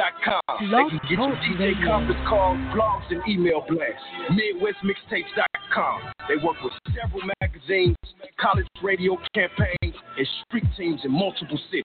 MidwestMixtapes.com. They can get you DJ conference calls, blogs, and email blasts. MidwestMixtapes.com. They work with several magazines, college radio campaigns, and street teams in multiple cities.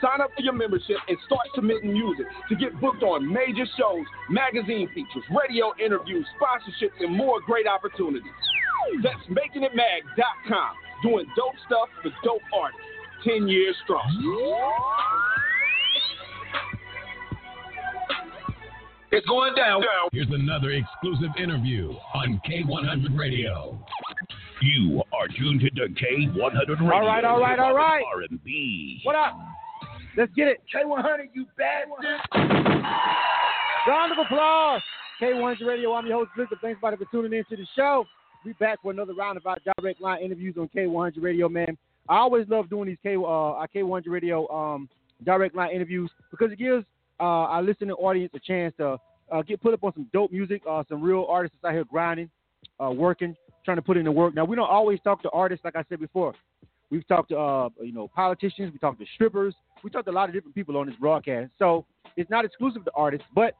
Sign up for your membership and start submitting music to get booked on major shows, magazine features, radio interviews, sponsorships, and more great opportunities. That's makingitmag.com. Doing dope stuff for dope artists. 10 years strong. It's going down. Here's another exclusive interview on K100 Radio. You are tuned to K100 Radio. All right, all right, all right. R&B. What up? Let's get it. K100, you bastard. Round of applause. K100 Radio. I'm your host, Victor. Thanks, everybody, for tuning in to the show. We back for another round of our direct line interviews on K100 Radio, man. I always love doing these K uh, our K100 Radio um, direct line interviews because it gives uh, our listening audience a chance to uh, get put up on some dope music, uh, some real artists out here grinding, uh, working, trying to put in the work. Now we don't always talk to artists, like I said before. We've talked to uh, you know politicians, we talked to strippers, we talked to a lot of different people on this broadcast. So it's not exclusive to artists, but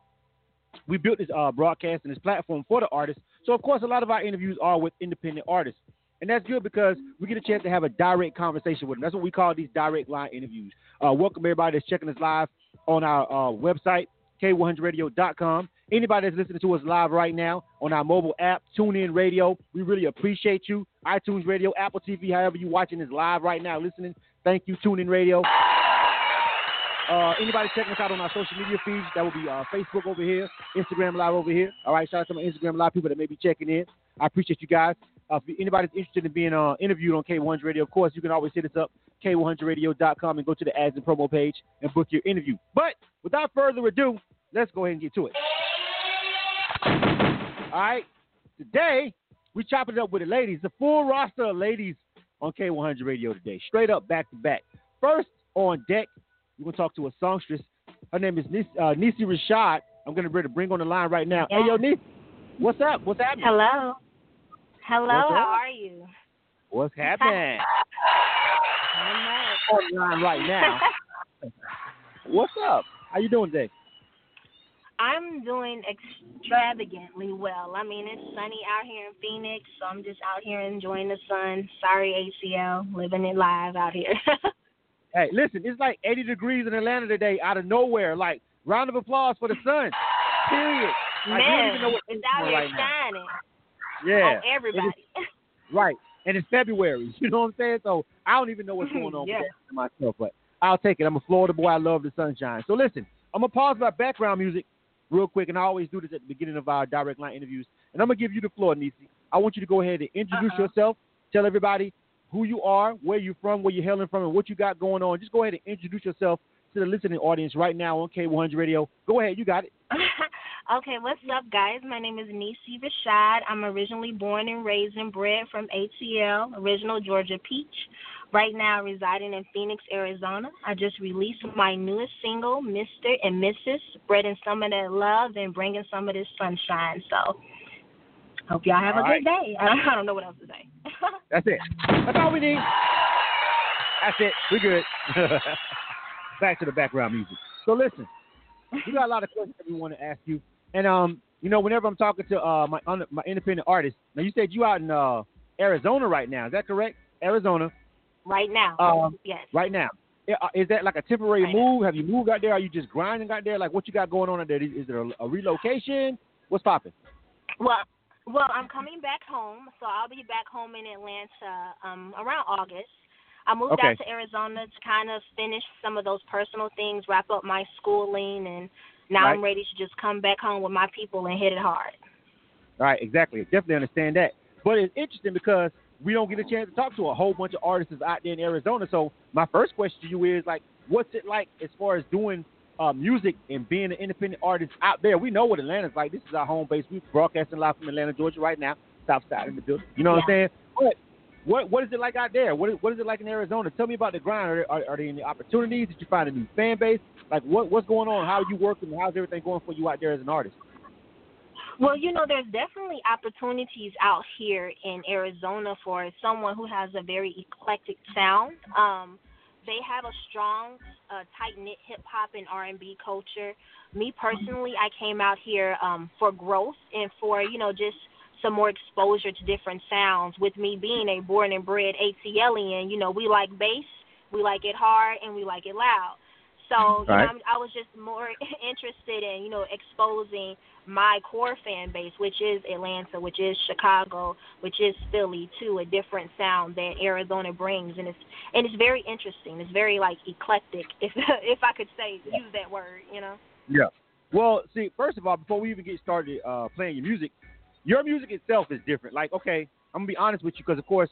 we built this uh, broadcast and this platform for the artists. So of course, a lot of our interviews are with independent artists, and that's good because we get a chance to have a direct conversation with them. That's what we call these direct line interviews. Uh, welcome everybody that's checking us live on our uh, website, k100radio.com. Anybody that's listening to us live right now on our mobile app, TuneIn Radio, we really appreciate you. iTunes Radio, Apple TV, however you're watching this live right now, listening, thank you, TuneIn Radio. Uh, anybody checking us out on our social media feeds, that will be uh, Facebook over here, Instagram Live over here. All right, shout out to my Instagram Live people that may be checking in. I appreciate you guys. Uh, if anybody's interested in being uh, interviewed on K100 Radio, of course, you can always hit us up, K100Radio.com, and go to the ads and promo page and book your interview. But without further ado, let's go ahead and get to it. All right, today we chopping it up with the ladies, the full roster of ladies on K100 Radio today, straight up back to back. First on deck, we're gonna talk to a songstress. Her name is Nis- uh, Nisey Rashad. I'm gonna bring bring on the line right now. Hey, yo, Nisey, what's up? What's happening? Hello. Hello, What's how up? are you? What's happening? I'm on the line right now. What's up? How you doing today? I'm doing extravagantly well. I mean, it's sunny out here in Phoenix, so I'm just out here enjoying the sun. Sorry, ACL, living it live out here. Hey, listen, it's like 80 degrees in Atlanta today, out of nowhere. Like, round of applause for the sun. Period. Like, we don't Man, even know what it's out here right now. Yeah. on everybody. Right. And it's February. You know what I'm saying? So I don't even know what's going on Yeah. with myself, but I'll take it. I'm a Florida boy. I love the sunshine. So listen, I'm gonna pause my background music real quick, and I always do this at the beginning of our direct line interviews. And I'm gonna give you the floor, Nisey. I want you to go ahead and introduce Uh-huh. yourself. Tell everybody who you are, where you're from, where you're hailing from, and what you got going on. Just go ahead and introduce yourself to the listening audience right now on K100 Radio. Go ahead, you got it. okay, what's up, guys? My name is Nisey Rashad. I'm originally born and raised and bred from ATL, original Georgia Peach. Right now, residing in Phoenix, Arizona. I just released my newest single, Mr. and Mrs., spreading some of that love and bringing some of this sunshine. So, hope y'all have All a right. good day. I don't know what else to say. That's it. That's all we need. That's it. We're good. Back to the background music. So listen, we got a lot of questions that we want to ask you, and um, you know, whenever I'm talking to uh my un- my independent artists, now you said you out in uh Arizona right now. Is that correct? Arizona, right now. Um, yes. right now. Uh, Is that like a temporary Right. move? Have you moved out there? Are you just grinding out there? Like what you got going on out there? Is, there a, a relocation? What's popping? Well, well, I'm coming back home, so I'll be back home in Atlanta um, around August. I moved Okay. out to Arizona to kind of finish some of those personal things, wrap up my schooling, and now I'm ready to just come back home with my people and hit it hard. All right, exactly. Definitely understand that. But it's interesting because we don't get a chance to talk to a whole bunch of artists out there in Arizona. So my first question to you is like, what's it like as far as doing uh, music and being an independent artist out there? We know what Atlanta's like. This is our home base. We're broadcasting live from Atlanta, Georgia, right now. South side in the building. You know what I'm saying? But what what is it like out there? What is, what is it like in Arizona? Tell me about the grind. Are, are, are there any opportunities? Did you find a new fan base? Like what what's going on? How are you working? How's everything going for you out there as an artist? Well, you know, there's definitely opportunities out here in Arizona for someone who has a very eclectic sound. Um, they have a strong, uh, tight knit hip hop and R and B culture. Me personally, I came out here um, for growth and for you know just some more exposure to different sounds. With me being a born and bred ATLian, you know, we like bass, we like it hard, and we like it loud. So you Right. know, I'm, I was just more interested in you know exposing my core fan base, which is Atlanta, which is Chicago, which is Philly, to a different sound that Arizona brings, and it's and it's very interesting. It's very like eclectic, if if I could say use that word, you know. Yeah. Well, see, first of all, before we even get started uh, playing your music, your music itself is different. Like, okay, I'm gonna be honest with you because, of course,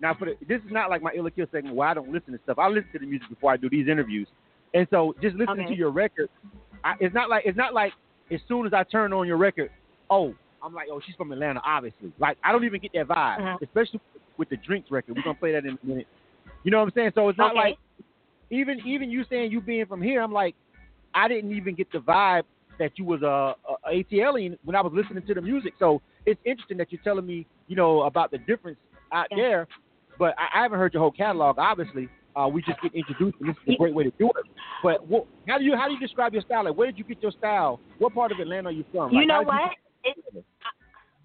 now for the, this is not like my Illa Kill segment where I don't listen to stuff. I listen to the music before I do these interviews, and so just listening Okay. to your record, I, it's not like it's not like as soon as I turn on your record, oh, I'm like, oh, she's from Atlanta, obviously. Like, I don't even get that vibe, Uh-huh. especially with the Drinks record. We're gonna play that in a minute. You know what I'm saying? So it's not Okay. like even even you saying you being from here, I'm like, I didn't even get the vibe that you was a, a ATLian when I was listening to the music. So it's interesting that you're telling me, you know, about the difference out Yeah. there. But I, I haven't heard your whole catalog. Obviously, uh, we just get introduced, and this is a great way to do it. But what, how do you how do you describe your style? Like, where did you get your style? What part of Atlanta are you from? You know what? It,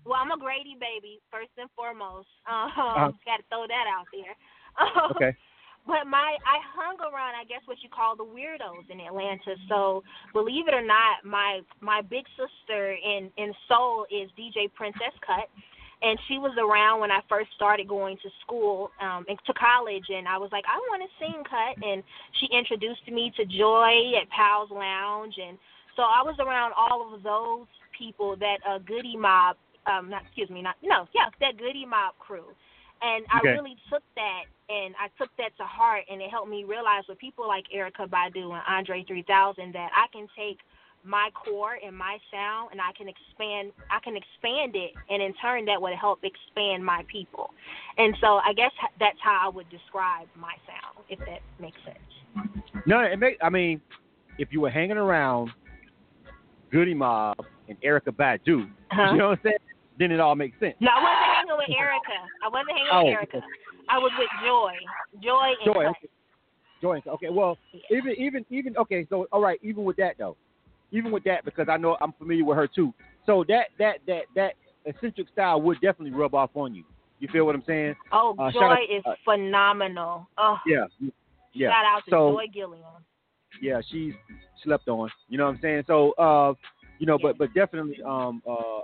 well, I'm a Grady baby first and foremost. Um, Uh-huh. got to throw that out there. Um, Okay. But my I hung around, I guess, what you call the weirdos in Atlanta. So believe it or not, my my big sister in in soul is DJ Princess Cut, and she was around when I first started going to school um, and to college. And I was like, I want to sing Cut, and she introduced me to Joi at Pal's Lounge, and so I was around all of those people that uh, Goodie Mob, um, not excuse me, not no, yeah, that Goodie Mob crew. And I Okay. really took that and I took that to heart and it helped me realize with people like Erykah Badu and Andre 3000 that I can take my core and my sound and I can expand I can expand it and in turn that would help expand my people. And so I guess that's how I would describe my sound if that makes sense. No, it make. I mean, if you were hanging around Goodie Mob and Erykah Badu, Uh-huh. you know what I'm saying? Then it all makes sense. No, I wasn't hanging with Erykah. I wasn't hanging Oh, with Erykah. I was with Joy. Joy and Joy. Okay. Joy. Okay. Well, Yeah. even even even okay. So all right. Even with that though, even with that because I know I'm familiar with her too. So that that that that eccentric style would definitely rub off on you. You feel what I'm saying? Oh, Uh, Joi out- is uh, phenomenal. Oh, Yeah. Yeah. shout out to so Joi Gilliam. yeah, she's slept on. You know what I'm saying? So uh, you know, Yeah. but but definitely um uh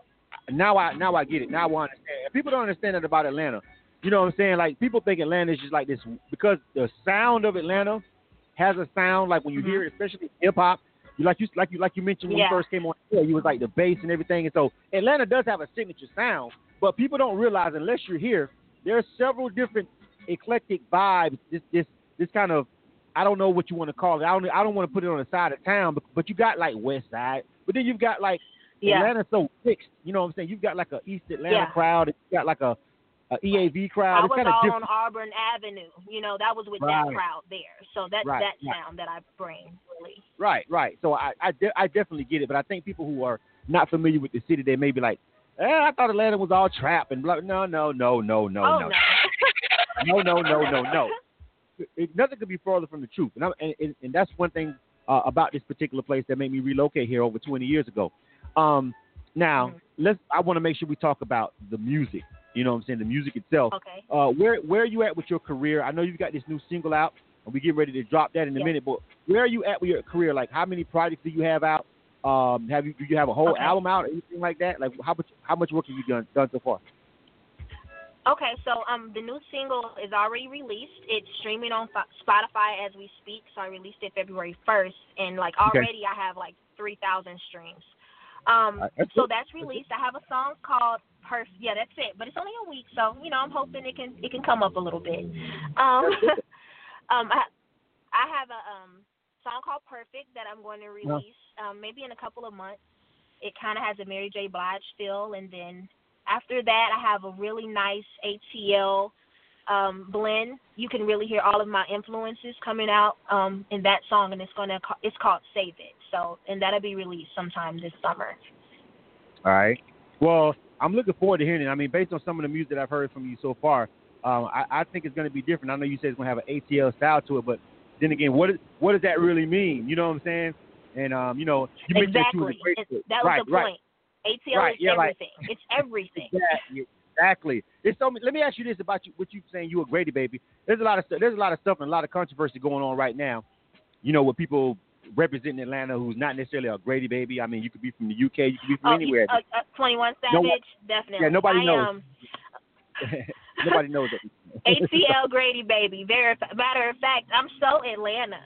now I now I get it. Now I understand. And people don't understand that about Atlanta. You know what I'm saying? Like people think Atlanta is just like this because the sound of Atlanta has a sound like when you hear it, especially hip hop. You like you like you like you mentioned when. Yeah. you first came on here, you was like the bass and everything. And so Atlanta does have a signature sound, but people don't realize unless you're here, there are several different eclectic vibes. This this this kind of I don't know what you want to call it. I don't I don't want to put it on the side of town, but but you got like West Side, but then you've got like Yeah. Atlanta's so fixed. You know what I'm saying? You've got like a East Atlanta Yeah. crowd. You got like a, a EAV crowd. I it's was all different. on Auburn Avenue. You know, that was with Right. that crowd there. So that's Right, that right. sound that I bring, really. Right, right. So I I, de- I definitely get it, but I think people who are not familiar with the city, they may be like, eh, I thought Atlanta was all trap and blah. No, no, no, no, no, oh, no, no. no, no, no, no, no. It, nothing could be further from the truth, and, I'm, and, and, and that's one thing uh, about this particular place that made me relocate here over 20 years ago. Um, now, Mhm. let's. I want to make sure we talk about the music. You know what I'm saying? The music itself. Okay. Uh, where where are you at with your career? I know you've got this new single out, and we get ready to drop that in a Yes. minute. But where are you at with your career? Like, how many projects do you have out? Um, have you do you have a whole Okay. album out or anything like that? Like, how much how much work have you done done so far? Okay, so um, the new single is already released. It's streaming on Spotify as we speak. So I released it February 1st, and like Okay. already I have like 3,000 streams. Um, that's so it. that's released. I have a song called Perf. Yeah, that's it. But it's only a week, so you know I'm hoping it can it can come up a little bit. Um, um, I I have a um song called Perfect that I'm going to release um maybe in a couple of months. It kind of has a Mary J. Blige feel, and then after that I have a really nice ATL um blend. You can really hear all of my influences coming out um in that song, and it's gonna it's called Save It. So and that'll be released sometime this summer. All right. Well, I'm looking forward to hearing it. I mean, based on some of the music that I've heard from you so far, um, I, I think it's going to be different. I know you said it's going to have an ATL style to it, but then again, what is, what does that really mean? You know what I'm saying? And um, you know, you mentioned that was Exactly. that was right, the right. point. ATL Right, is yeah, like- everything. it's everything. Exactly. Exactly. It's so. Let me ask you this about you. What you saying? You a Grady baby? There's a lot of stuff. There's a lot of stuff and a lot of controversy going on right now. You know, with people representing Atlanta who's not necessarily a Grady baby. I mean, you could be from the UK. You could be from Oh, anywhere. uh, uh, 21 Savage, No definitely. Yeah, nobody I, knows. Um, Nobody knows that. ATL Grady baby. Very matter of fact, I'm so Atlanta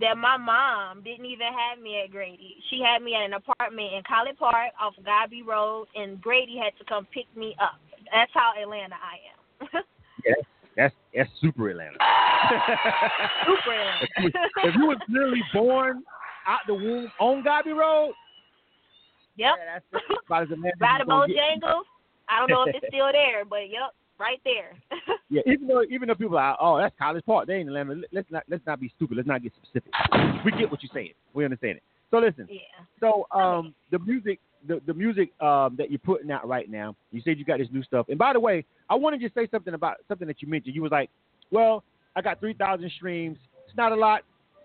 that my mom didn't even have me at Grady. She had me at an apartment in College Park off Godby Road, and Grady had to come pick me up. That's how Atlanta I am. Yeah, that's that's super Atlanta. Super Atlanta. if you was literally born out the womb on Godby Road, yep. yeah, that's about as Atlanta By the you gonna. Bojangles. I don't know if it's still there, but yep, right there. Yeah, even though even though people are, oh, that's College Park, they ain't Atlanta. Let's not let's not be stupid. Let's not get specific. We get what you're saying. We understand it. So listen. yeah. So um, the music, the the music um that you're putting out right now. You said you got this new stuff. And by the way, I want to just say something about something that you mentioned. You was like, well, I got three thousand streams. It's not a lot.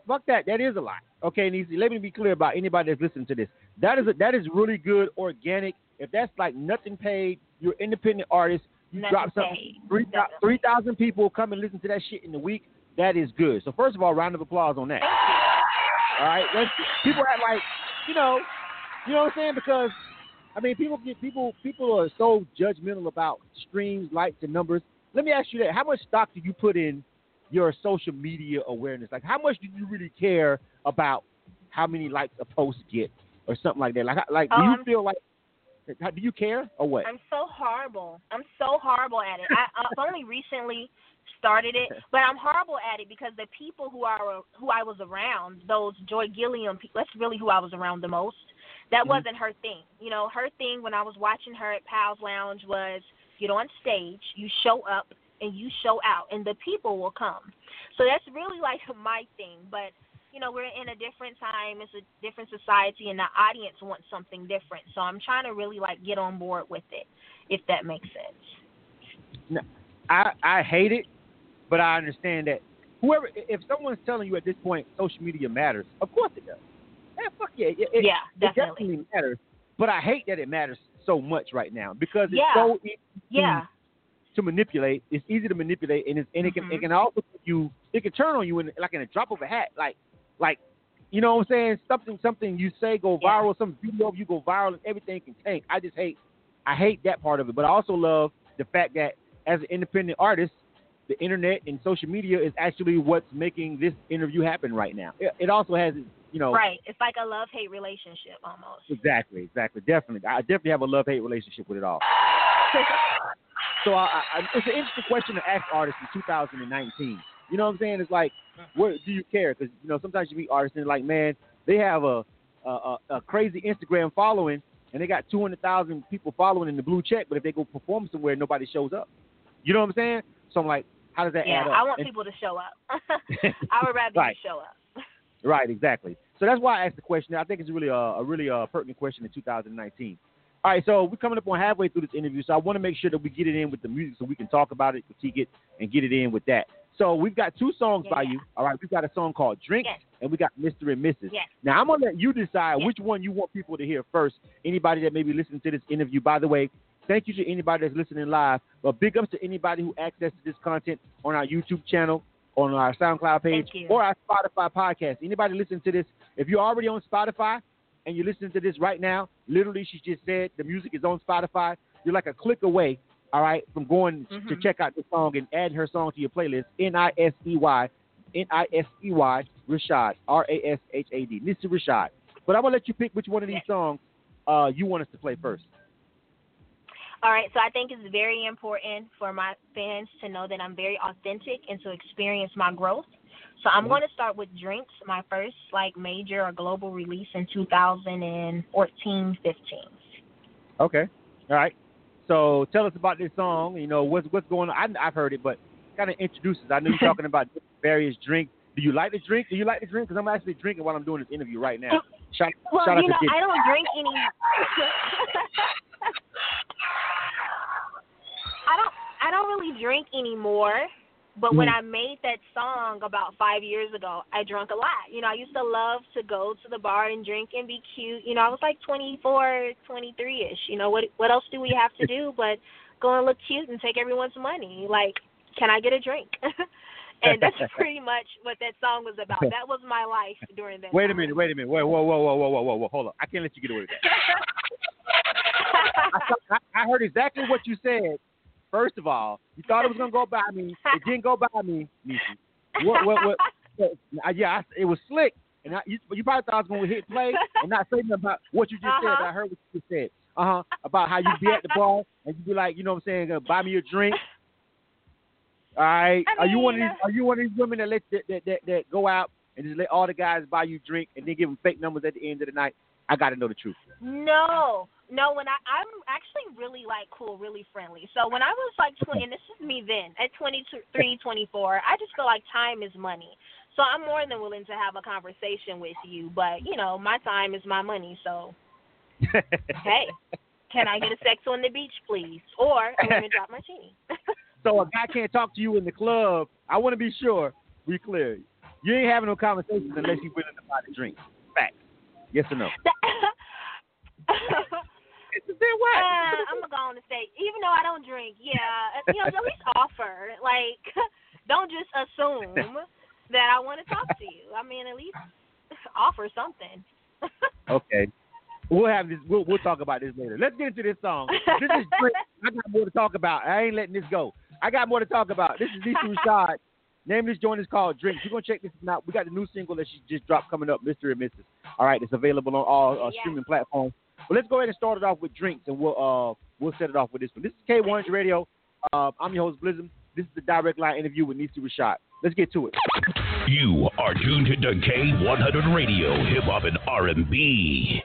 Fuck that. That is a lot. Okay, and let me be clear about anybody that's listening to this. That is a, that is really good organic. If that's like nothing paid, you're independent artist. Drop something. Three three thousand people come and listen to that shit in the week. That is good. So first of all, round of applause on that. All right, Let's, people act like, you know, you know what I'm saying? Because I mean, people get people people are so judgmental about streams, likes, and numbers. Let me ask you that: How much stock do you put in your social media awareness? Like, how much do you really care about how many likes a post get or something like that? Like, like, do you Um, feel like? Do you care or what? I'm so horrible. I'm so horrible at it. I, I've only recently started it, but I'm horrible at it because the people who are who I was around, those Joi Gilliam people, that's really who I was around the most. That Mhm. wasn't her thing. You know, her thing when I was watching her at Pal's Lounge was get on stage, you show up, and you show out, and the people will come. So that's really like my thing. But you know, we're in a different time. It's a different society, and the audience wants something different. So I'm trying to really like get on board with it, if that makes sense. No, I I hate it, but I understand that whoever if someone's telling you at this point social media matters, of course it does. Yeah, fuck yeah, it, yeah, it definitely. definitely matters. But I hate that it matters so much right now because it's Yeah. so easy Yeah, to manipulate. It's easy to manipulate, and it's, and it can it Mhm. can also you it can turn on you in like in a drop of a hat, like like you know what I'm saying? Something something you say go viral, some video of you go viral, and everything can tank. I just hate I hate that part of it, but I also love the fact that as an independent artist, the internet and social media is actually what's making this interview happen right now. It, it also has you know right. It's like a love hate relationship almost. exactly exactly definitely I definitely have a love hate relationship with it all. So I, I, it's an interesting question to ask artists in 2019. You know what I'm saying? It's like, what do you care? Because you know sometimes you meet artists and like, man, they have a a, a, a crazy Instagram following and they got 200,000 people following in the blue check, but if they go perform somewhere, nobody shows up. You know what I'm saying? So I'm like, how does that yeah, add up? I want And- people to show up. I would rather Right. you show up. Right, exactly. So that's why I asked the question. I think it's really a, a really uh pertinent question in 2019. All right, so we're coming up on halfway through this interview, so I want to make sure that we get it in with the music so we can talk about it, critique it, and get it in with that. So we've got two songs by Yeah. you. All right, we've got a song called Drink, Yes. and we got Mr. and Mrs. Yes. Now I'm gonna let you decide Yes. which one you want people to hear first. Anybody that may be listening to this interview, by the way, thank you to anybody that's listening live. But big ups to anybody who accesses this content on our YouTube channel, on our SoundCloud page, or our Spotify podcast. Anybody listening to this, if you're already on Spotify and you're listening to this right now, literally, she just said the music is on Spotify. You're like a click away, all right, from going to Mhm. check out the song and adding her song to your playlist. N I S E Y, N I S E Y, Rashad, R A S H A D, Mr. Rashad. But I'm gonna let you pick which one of these songs uh, you want us to play first? All right, so I think it's very important for my fans to know that I'm very authentic and to experience my growth. So I'm going to start with Drinks, my first like major or global release in 2014, 15. Okay. All right. So tell us about this song. You know what's what's going on. I, I've heard it, but kind of introduces. I know you're talking about various drinks. Do you like to drink? Do you like to drink? Because I'm actually drinking while I'm doing this interview right now. Shout, well, shout you know, I don't drink any. I don't. I don't really drink anymore. But when Mm. I made that song about five years ago, I drank a lot. You know, I used to love to go to the bar and drink and be cute. You know, I was like 24, 23 ish. You know, what what else do we have to do but go and look cute and take everyone's money? Like, can I get a drink? and that's pretty much what that song was about. That was my life during that. Wait a time. minute. Wait a minute. Wait. Whoa. Whoa. Whoa. Whoa. Whoa. Whoa. Whoa. Hold on. I can't let you get away with that. I, I, I heard exactly what you said. First of all, you thought it was gonna go by me. It didn't go by me, Nisey. What? What? What? yeah, I, it was slick, and I, you, you probably thought I was gonna hit play and not say nothing about what you just said. Uh-huh. But I heard what you just said. Uh huh. About how you'd be at the bar and you'd be like, you know what I'm saying, uh, buy me a drink. All right. I are you one of these? Are you one of these women that let that, that, that, that go out and just let all the guys buy you drink and then give them fake numbers at the end of the night? I got to know the truth. No, no. When I I'm actually really like cool, really friendly. So when I was like 20, and this is me then at 23, 24, I just feel like time is money. So I'm more than willing to have a conversation with you, but you know my time is my money. So hey, can I get a sex on the beach, please, or a lemon drop my martini? so a guy can't talk to you in the club. I want to be sure we clear. You ain't having no conversations unless you're willing to buy the drink. Facts. Yes or no? Then what? Uh, I'm gonna go on and say, even though I don't drink, yeah, you know, at least offer. Like, don't just assume that I want to talk to you. I mean, at least offer something. Okay. We'll have this. We'll, we'll talk about this later. Let's get into this song. This is drink. I got more to talk about. I ain't letting this go. I got more to talk about. This is Nisey Rashad. Name of this joint is called Drinks. We're gonna check this out. We got the new single that she just dropped coming up, Mr. and Mrs. All right, it's available on all uh, Yeah. streaming platforms. But let's go ahead and start it off with Drinks, and we'll uh we'll set it off with this one. This is K100 Radio. Uh, I'm your host Blizzum. This is the direct line interview with Nisey Rashad. Let's get to it. You are tuned to K100 Radio, Hip Hop and R&B.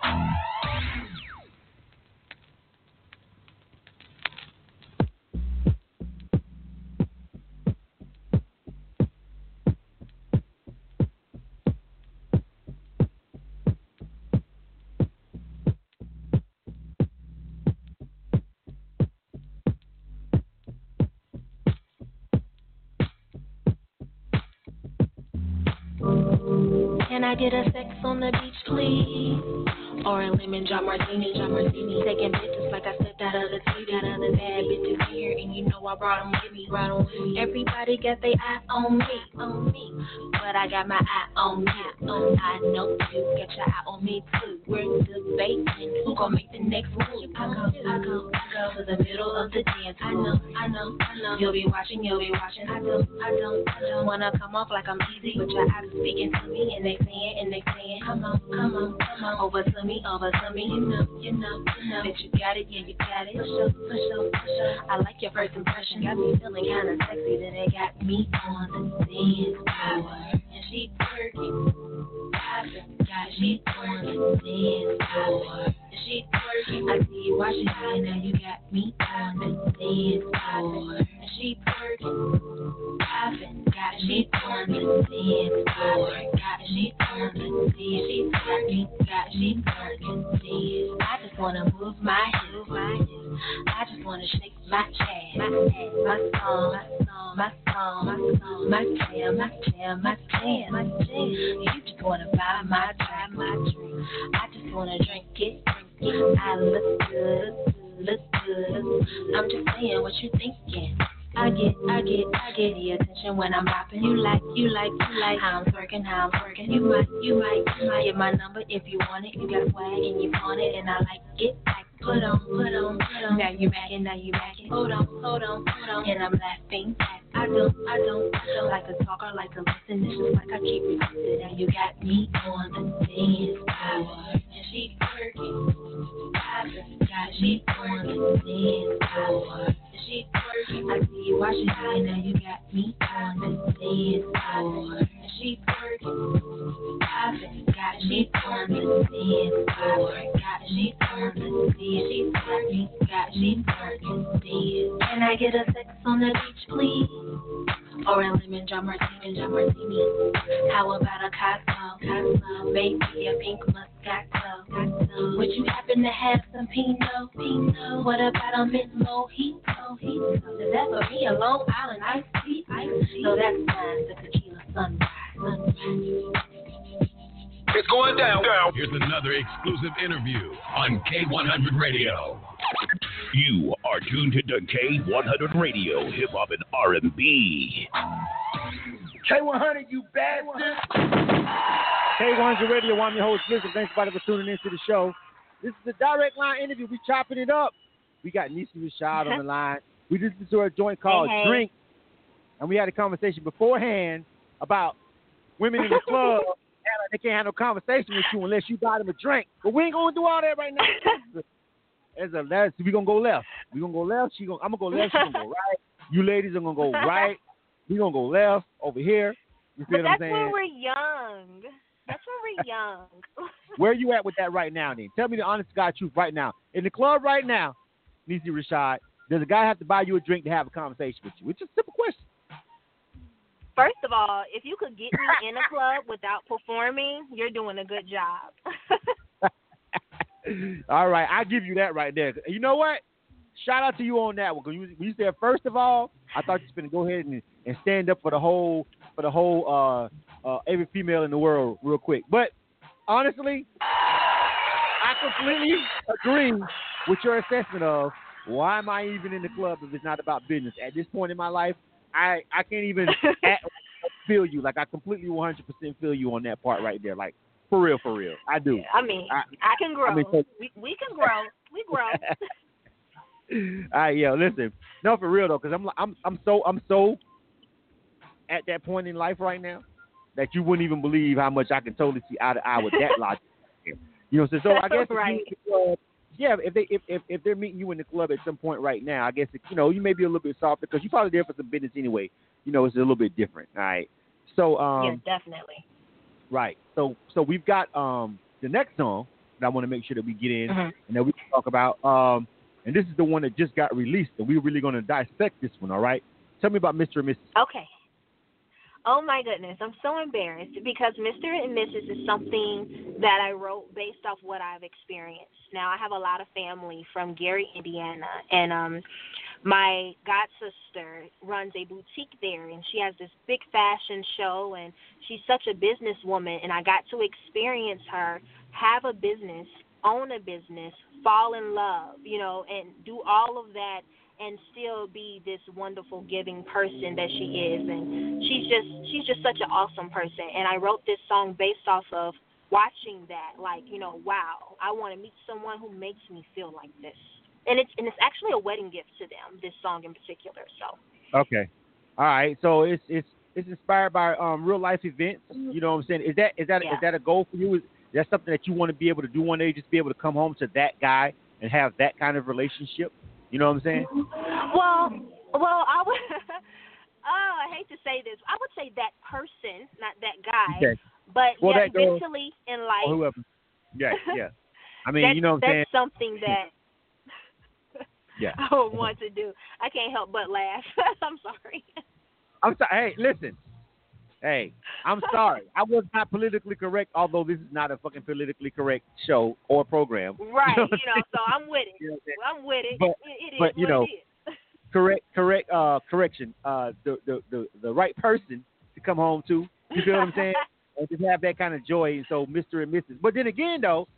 Get a sex on the beach, please? Or a lemon drop martini, drop martini. Taking pictures like I stepped of the TV. Got other bad bitches here, and you know I brought 'em with me. With me. Everybody got their eye on me, on me. But I got my eye on you. Um, I know you got your eye on me too. We're debating who gon' make the next move. I go, I go, I go to the middle of the dance. I know, I know, I know. You'll be watching, you'll be watching. I don't, I don't, I don't wanna come off like I'm easy, but your eyes speaking to me, and they saying, and they saying, come on, come on, come on, over to me, over to me. You know, you know, you know that you got it, yeah, you got it. For sure, for sure. I like your first impression, got me feeling kinda sexy, then it got me on the dance floor, and she twerking. Got on the dance floor. She twerking. I see you watching me, now you got me on the dance floor. She twerking. Popping. Got she the dance floor. Got she the dance. She twerking. Got she twerking. Dance. I just wanna move my hips. I just wanna shake my ass. My ass. My song. My song. My song. My song. My jam. My jam. My jam. My jam. You just wanna buy my drink, my drink. I just wanna drink it. I look good, look good. I'm just saying what you thinking. I get, I get, I get the attention when I'm rapping. You like, you like, you like how I'm twerking, how I'm working. You might, you might, you might Get my number if you want it. You got swag and you want it, and I like it. Like put on, put on, put on. Now you back and now you back it. Hold on, hold on, hold on. And I'm laughing. I don't, I don't, I don't like to talk or like to listen. It's just like I keep repeating. Now you got me on the dance floor, and I just Got she twerking dance floor. Watch it, and now you got me on the dance floor. She twerking, got me on the dance floor. Got me the dance, she twerking, got me twerking, dance. Can I get a sex on the beach, please? Or a lemon drop martini, drop martini. How about a Cosmo, Cosmo, maybe a pink muscat glow. Would you happen to have some Pinot, Pinot? What about a mint mojito, mojito? Is that for me a Long Island iced tea, iced tea? So that's fine, the tequila sunrise, sunrise. It's going down. Here's another exclusive interview on K100 Radio. You are tuned to K100 Radio, hip hop and R&B. K100, you bastard. K100 Radio, I'm your host, Listen. Thanks everybody for tuning into the show. This is a direct line interview. We chopping it up. We got Nisey Rashad on the line. We just listened to a joint called Hey, hey. Drink, and we had a conversation beforehand about women in the club. They can't have no conversation with you unless you buy them a drink. But we ain't gonna do all that right now. As a that's we gonna go left. We gonna go left. She gonna I'm gonna go left. She gonna go right. You ladies are gonna go right. We gonna go left over here. You see But what I'm saying? that's when we're young. That's when we're young. Where you at with that right now? Then tell me the honest God truth right now. In the club right now, Nisey Rashad, does a guy have to buy you a drink to have a conversation with you? It's just a simple question. First of all, if you could get me in a club without performing, you're doing a good job. All right, I give you that right there. You know what? Shout out to you on that one. 'cause you, when you said first of all, I thought you was going to go ahead and, and stand up for the whole for the whole uh, uh, every female in the world real quick. But honestly, I completely agree with your assessment of why am I even in the club if it's not about business. At this point in my life, I I can't even I feel you. Like I completely 100% feel you on that part right there. Like for real, for real, I do. I mean, I- I, can grow. I mean, so- we, we can grow. We grow. All right, yo, listen. No, for real though, because I'm I'm I'm so I'm so at that point in life right now that you wouldn't even believe how much I can totally see eye to eye with that logic. You know, so, so I guess if you Right. in yeah, if they if, if if they're meeting you in the club at some point right now, I guess it, you know you may be a little bit softer because you're probably there for some business anyway. You know, it's a little bit different. All right, so um, yes, definitely. Right. So so we've got um the next song that I want to make sure that we get in Mhm. and that we can talk about. Um and this is the one that just got released and we're really gonna dissect this one, all right? Tell me about Mr. and Mrs. Okay. Oh my goodness, I'm so embarrassed because Mr. and Mrs. is something that I wrote based off what I've experienced. Now I have a lot of family from Gary, Indiana, and um my god sister runs a boutique there and she has this big fashion show and she's such a businesswoman and I got to experience her have a business, own a business, fall in love, you know, and do all of that and still be this wonderful giving person that she is and she's just she's just such an awesome person and I wrote this song based off of watching that like you know wow I want to meet someone who makes me feel like this and it's and it's actually a wedding gift to them this song in particular so Okay. All right. So it's it's it's inspired by um real life events. You know what I'm saying? Is that is that is Yeah. that a goal for you? Is that something that you want to be able to do one day, just be able to come home to that guy and have that kind of relationship? You know what I'm saying? well well I would oh I hate to say this I would say that person not that guy Okay. but Well, yeah that girl- eventually in Or life whoever. Yeah, yeah. I mean, you know what I'm saying? that's something that Yeah. I would want to do. I can't help but laugh. I'm sorry. I'm sorry. Hey, listen. Hey, I'm sorry. I was not politically correct, although this is not a fucking politically correct show or program. Right, You know you know, so I'm with it. You know I'm? I'm with it. But- it, it is but, you know. Correct, correct, uh, correction. Uh, the, the the the right person to come home to. You feel what I'm saying? And just have that kind of joy. And so, Mr. and Mrs. But then again, though,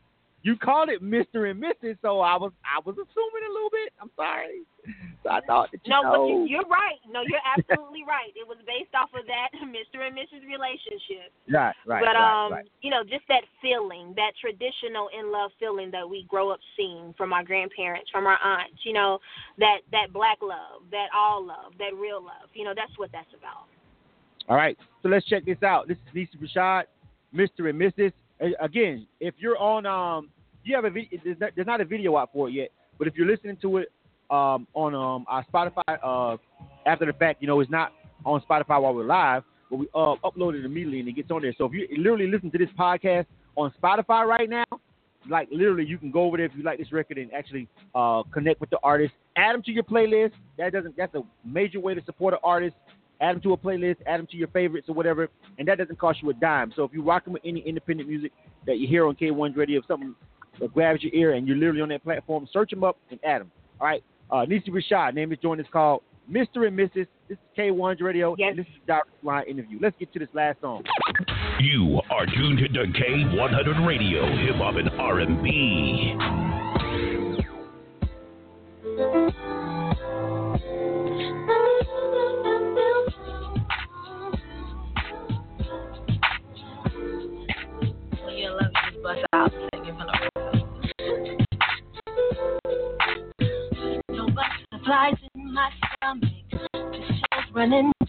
you called it Mr. and Mrs. So I was I was assuming a little bit. I'm sorry. So I thought that you No, know. but you, you're right. No, you're absolutely right. It was based off of that Mr. and Mrs. relationship. right, right, but right, um, right. you know, just that feeling, that traditional in love feeling that we grow up seeing from our grandparents, from our aunts. You know, that that black love, that all love, that real love. You know, that's what that's about. All right, so let's check this out. This is Nisey Rashad, Mr. and Mrs. Again, if you're on, um, you have a vi- there's not, there's not a video out for it yet, but if you're listening to it um, on um, our Spotify uh, after the fact. You know, it's not on Spotify while we're live, but we uh, upload it immediately and it gets on there. So if you literally listen to this podcast on Spotify right now, like literally you can go over there if you like this record and actually uh, connect with the artist. Add them to your playlist. That doesn't that's a major way to support an artist. Add them to a playlist, add them to your favorites or whatever, and that doesn't cost you a dime. So if you're rocking with any independent music that you hear on K1 Radio, if something that grabs your ear and you're literally on that platform, search them up and add them. All right. Uh, Nisey Rashad, name is joint is called Mr. and Mrs. This is K1's Radio. Yes. and this is Direct Line Interview. Let's get to this last song. You are tuned to K100 Radio, Hip Hop and R&B. Running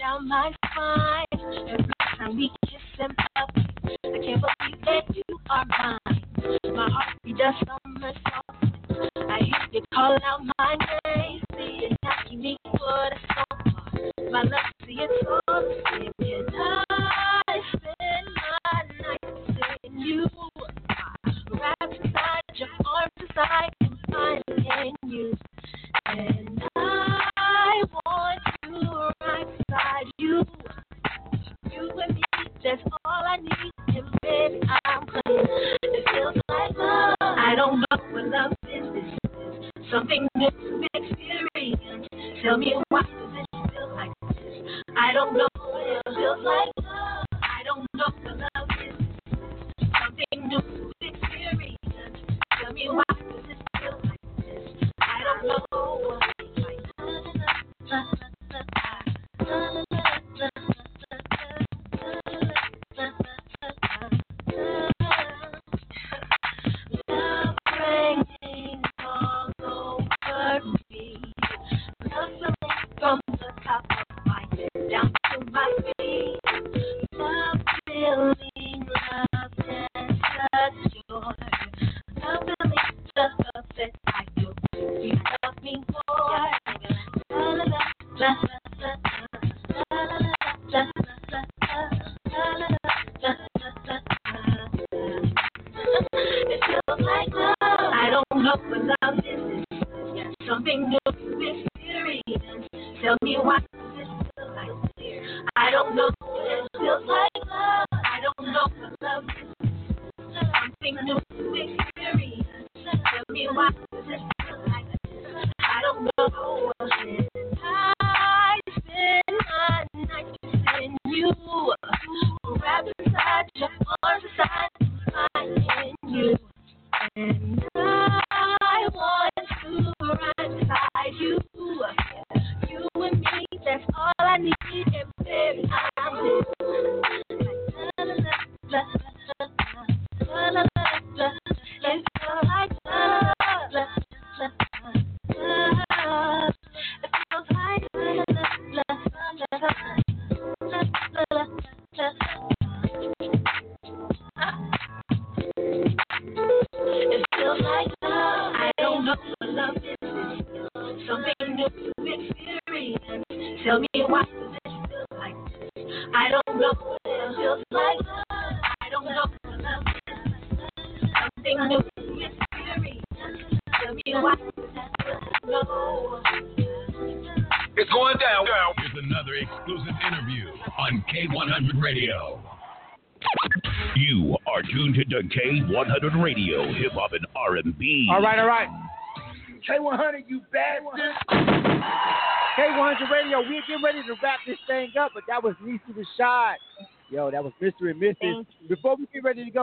Something new experience. Tell me why does it feel like this? I don't know it feels like love. I don't know what love is. Something new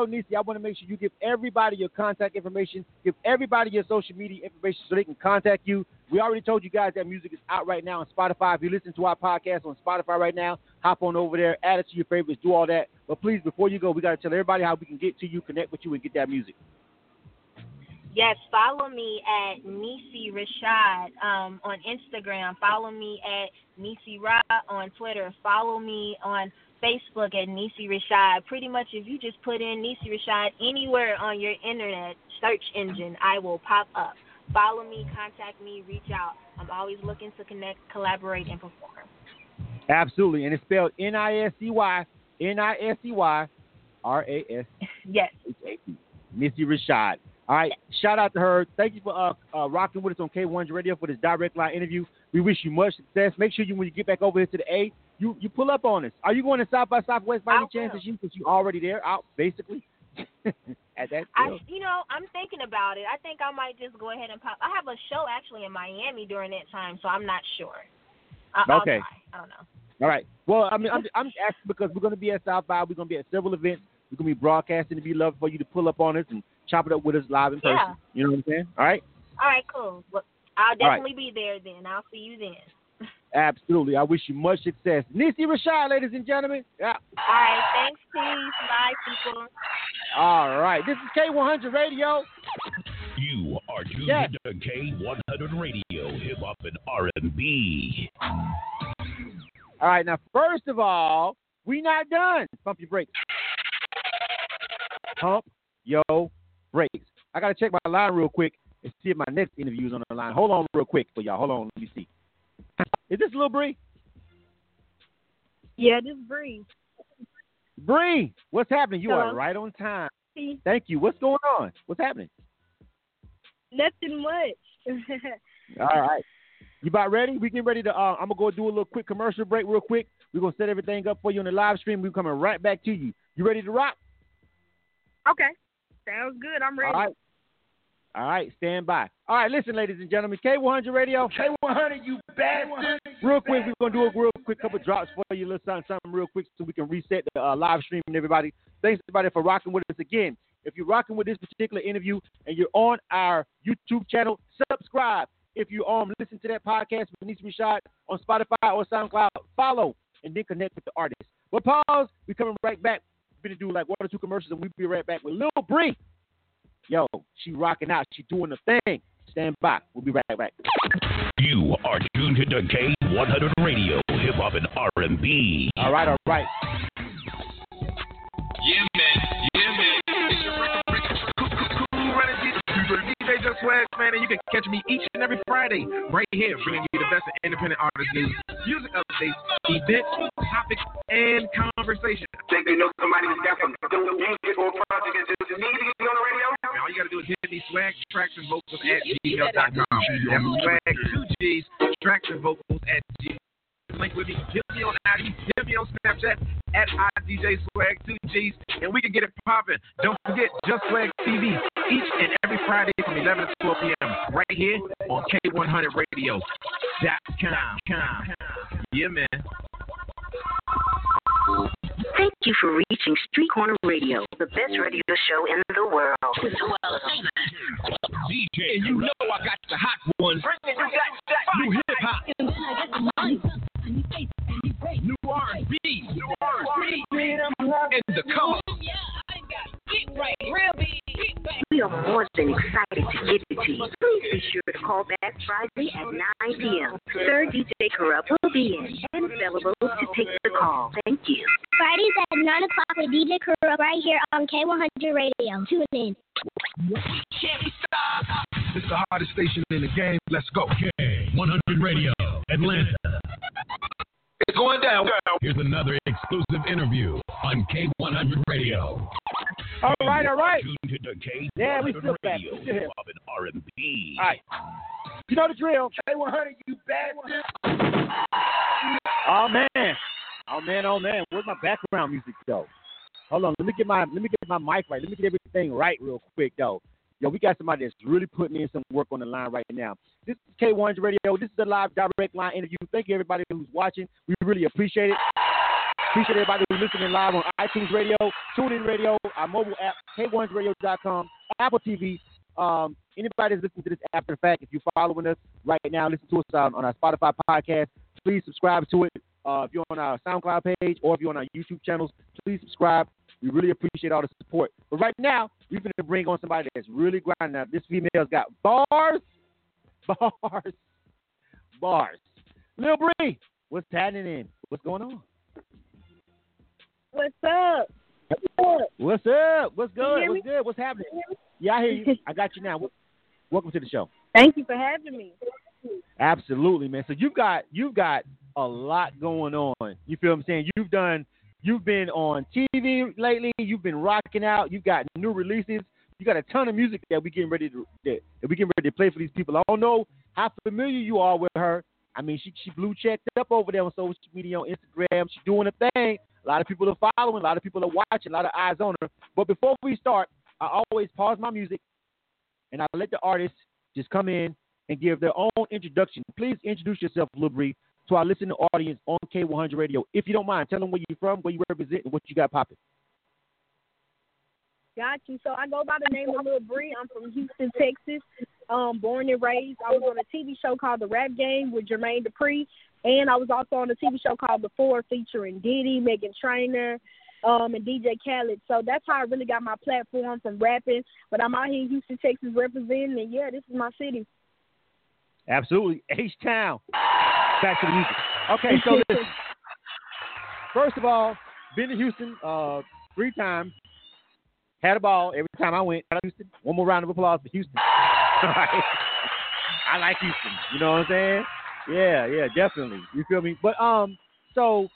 Nisey, I want to make sure you give everybody your contact information, give everybody your social media information so they can contact you. We already told you guys that music is out right now on Spotify. If you listen to our podcast on Spotify right now, hop on over there, add it to your favorites, do all that. But please, before you go, we got to tell everybody how we can get to you, connect with you, and get that music. Yes, follow me at Nisey Rashad um, on Instagram. Follow me at Nisey Ra on Twitter. Follow me on Facebook at Nisey Rashad. Pretty much, if you just put in Nisey Rashad anywhere on your internet search engine, I will pop up. follow me, contact me, reach out. I'm always looking to connect, collaborate, and perform. Absolutely, and it's spelled N I S C Y N I S C Y R A S. Yes. Nisey Rashad. All right, shout out to her. Thank you for uh, uh, rocking with us on K100 Radio for this direct line interview. We wish you much success. Make sure you when you get back over here to the A, you you pull up on us. Are you going to South by Southwest by any chance? Because you, you already there, out basically. At that I, you know, I'm thinking about it. I think I might just go ahead and pop. I have a show actually in Miami during that time, so I'm not sure. I, okay. I don't know. All right. Well, I mean, I'm, I'm asking because we're going to be at South by. We're going to be at several events. We're going to be broadcasting. It'd be love for you to pull up on us and chop it up with us live in person. Yeah. You know what I'm saying? All right. All right, cool. Well, I'll All right. definitely be there then. I'll see you then. Absolutely. I wish you much success. Nisey Rashad, ladies and gentlemen. Yeah. All right, thanks, peace. Bye, people. All right. This is K100 Radio. You are tuned Yes. to K100 Radio, Hip Hop and R&B. All right. Now, first of all, we not done. Pump your brakes. Pump your brakes. I got to check my line real quick and see if my next interview is on the line. Hold on real quick for y'all. Hold on. Let me see. Is this Lil Bri? Yeah, just breathe. Bri, what's happening? You are right on time. Thank you. What's going on? What's happening? nothing much. All right. You about ready? We getting ready to. Uh, I'm gonna go do a little quick commercial break, real quick. We're gonna set everything up for you on the live stream. We're coming right back to you. You ready to rock? okay, sounds good. I'm ready. All right. All right. Stand by. All right. Listen, ladies and gentlemen. K100 Radio. K100, you bastard. Real quick, we're gonna do a real quick couple drops for you. Let's something, something real quick so we can reset the uh, live stream and everybody. Thanks everybody for rocking with us again. If you're rocking with this particular interview and you're on our YouTube channel, subscribe. If you're on listen to that podcast with Denise Rashad on Spotify or SoundCloud, follow and then connect with the artist. But pause. We're coming right back. We're gonna do like one or two commercials and we'll be right back with Lil Bri. Yo, she rocking out. She doing the thing. Stand by. We'll be right back. You are tuned to the K100 Radio, Hip Hop and R&B. All right, all right. DJ, DJ Just Swag, man, and you can catch me each and every Friday right here, bringing you the best of independent artist news, music updates, events, topics, and conversation. Think you know somebody who's got some dope music or project that just need to get on the radio? All you gotta do is hit me swag tracks and vocals at gmail.com. That's swag two G's tracks and vocals at gmail. Link with me. Hit me on IG. Hit me on Snapchat at IDJ Swag two G's, and we can get it popping. Don't forget Just Swag TV each and every Friday from 11 to 12 p.m. right here on K100 Radio. Dot com. com. Yeah, man. Thank you for reaching Street Corner Radio, the best radio show in the world. DJ, And you know I got the hot ones. New hip hop. New R&B. New R&B. And the come. We are more than excited to give it to you. Please be sure to call back Friday at 9 p.m. Sir DJ Corrupt will be in and available to take the call. Thank you. Fridays at 9 o'clock with DJ Corrupt right here on K100 Radio. Tune in. It's the hottest station in the game. Let's go. K100 Radio, Atlanta. It's going down. Here's another exclusive interview on K100 Radio. All right, all right. Tuned to K100 Yeah, we still. Radio, We still here. And R&B. All right. You know the drill. K100, you bastard. Oh man. Oh man, oh man. Where's my background music though? Hold on, let me get my let me get my mic right. Let me get everything right real quick though. Yo, we got somebody that's really putting in some work on the line right now. This is K100 Radio. This is a live direct line interview. Thank you everybody who's watching. We really appreciate it. Appreciate everybody who's listening live on iTunes Radio, TuneIn Radio, our mobile app, K100Radio.com, Apple TV. Um, anybody that's listening to this after the fact, if you're following us right now, listen to us um, on our Spotify podcast. Please subscribe to it. Uh, if you're on our SoundCloud page or if you're on our YouTube channels, please subscribe. We really appreciate all the support. But right now, we're going to bring on somebody that's really grinding. Now, this female's got bars, bars, bars. Lil Bri, what's happening in? What's going on? What's up? What's up? What's good? What's good? What's happening? Yeah, I hear you. I got you now. Welcome to the show. Thank you for having me. Absolutely, man. So you've got you've got a lot going on. You feel what I'm saying? You've done you've been on TV lately. You've been rocking out. You've got new releases. You got a ton of music that we getting ready to that, we getting ready to play for these people. I don't know how familiar you are with her. I mean, she she blue checked up over there on social media on Instagram. She's doing a thing. A lot of people are following. A lot of people are watching. A lot of eyes on her. But before we start, I always pause my music and I let the artists just come in and give their own introduction. Please introduce yourself, Bri, to our listening audience on K100 Radio. If you don't mind, tell them where you're from, where you represent, and what you got popping. Got you. So I go by the name of Lil Bri. I'm from Houston, Texas. Um, born and raised. I was on a TV show called The Rap Game with Jermaine Dupri, and I was also on a TV show called The Four featuring Diddy, Meghan Trainor, um, and DJ Khaled. So that's how I really got my platform from rapping. But I'm out here in Houston, Texas, representing, and yeah, this is my city. Absolutely, H Town. Back to the music. Okay, so listen. First of all, been to Houston uh, three times. Had a ball every time I went. Houston. One more round of applause for Houston. I like Houston. You know what I'm saying? Yeah, yeah, definitely. You feel me? But um, so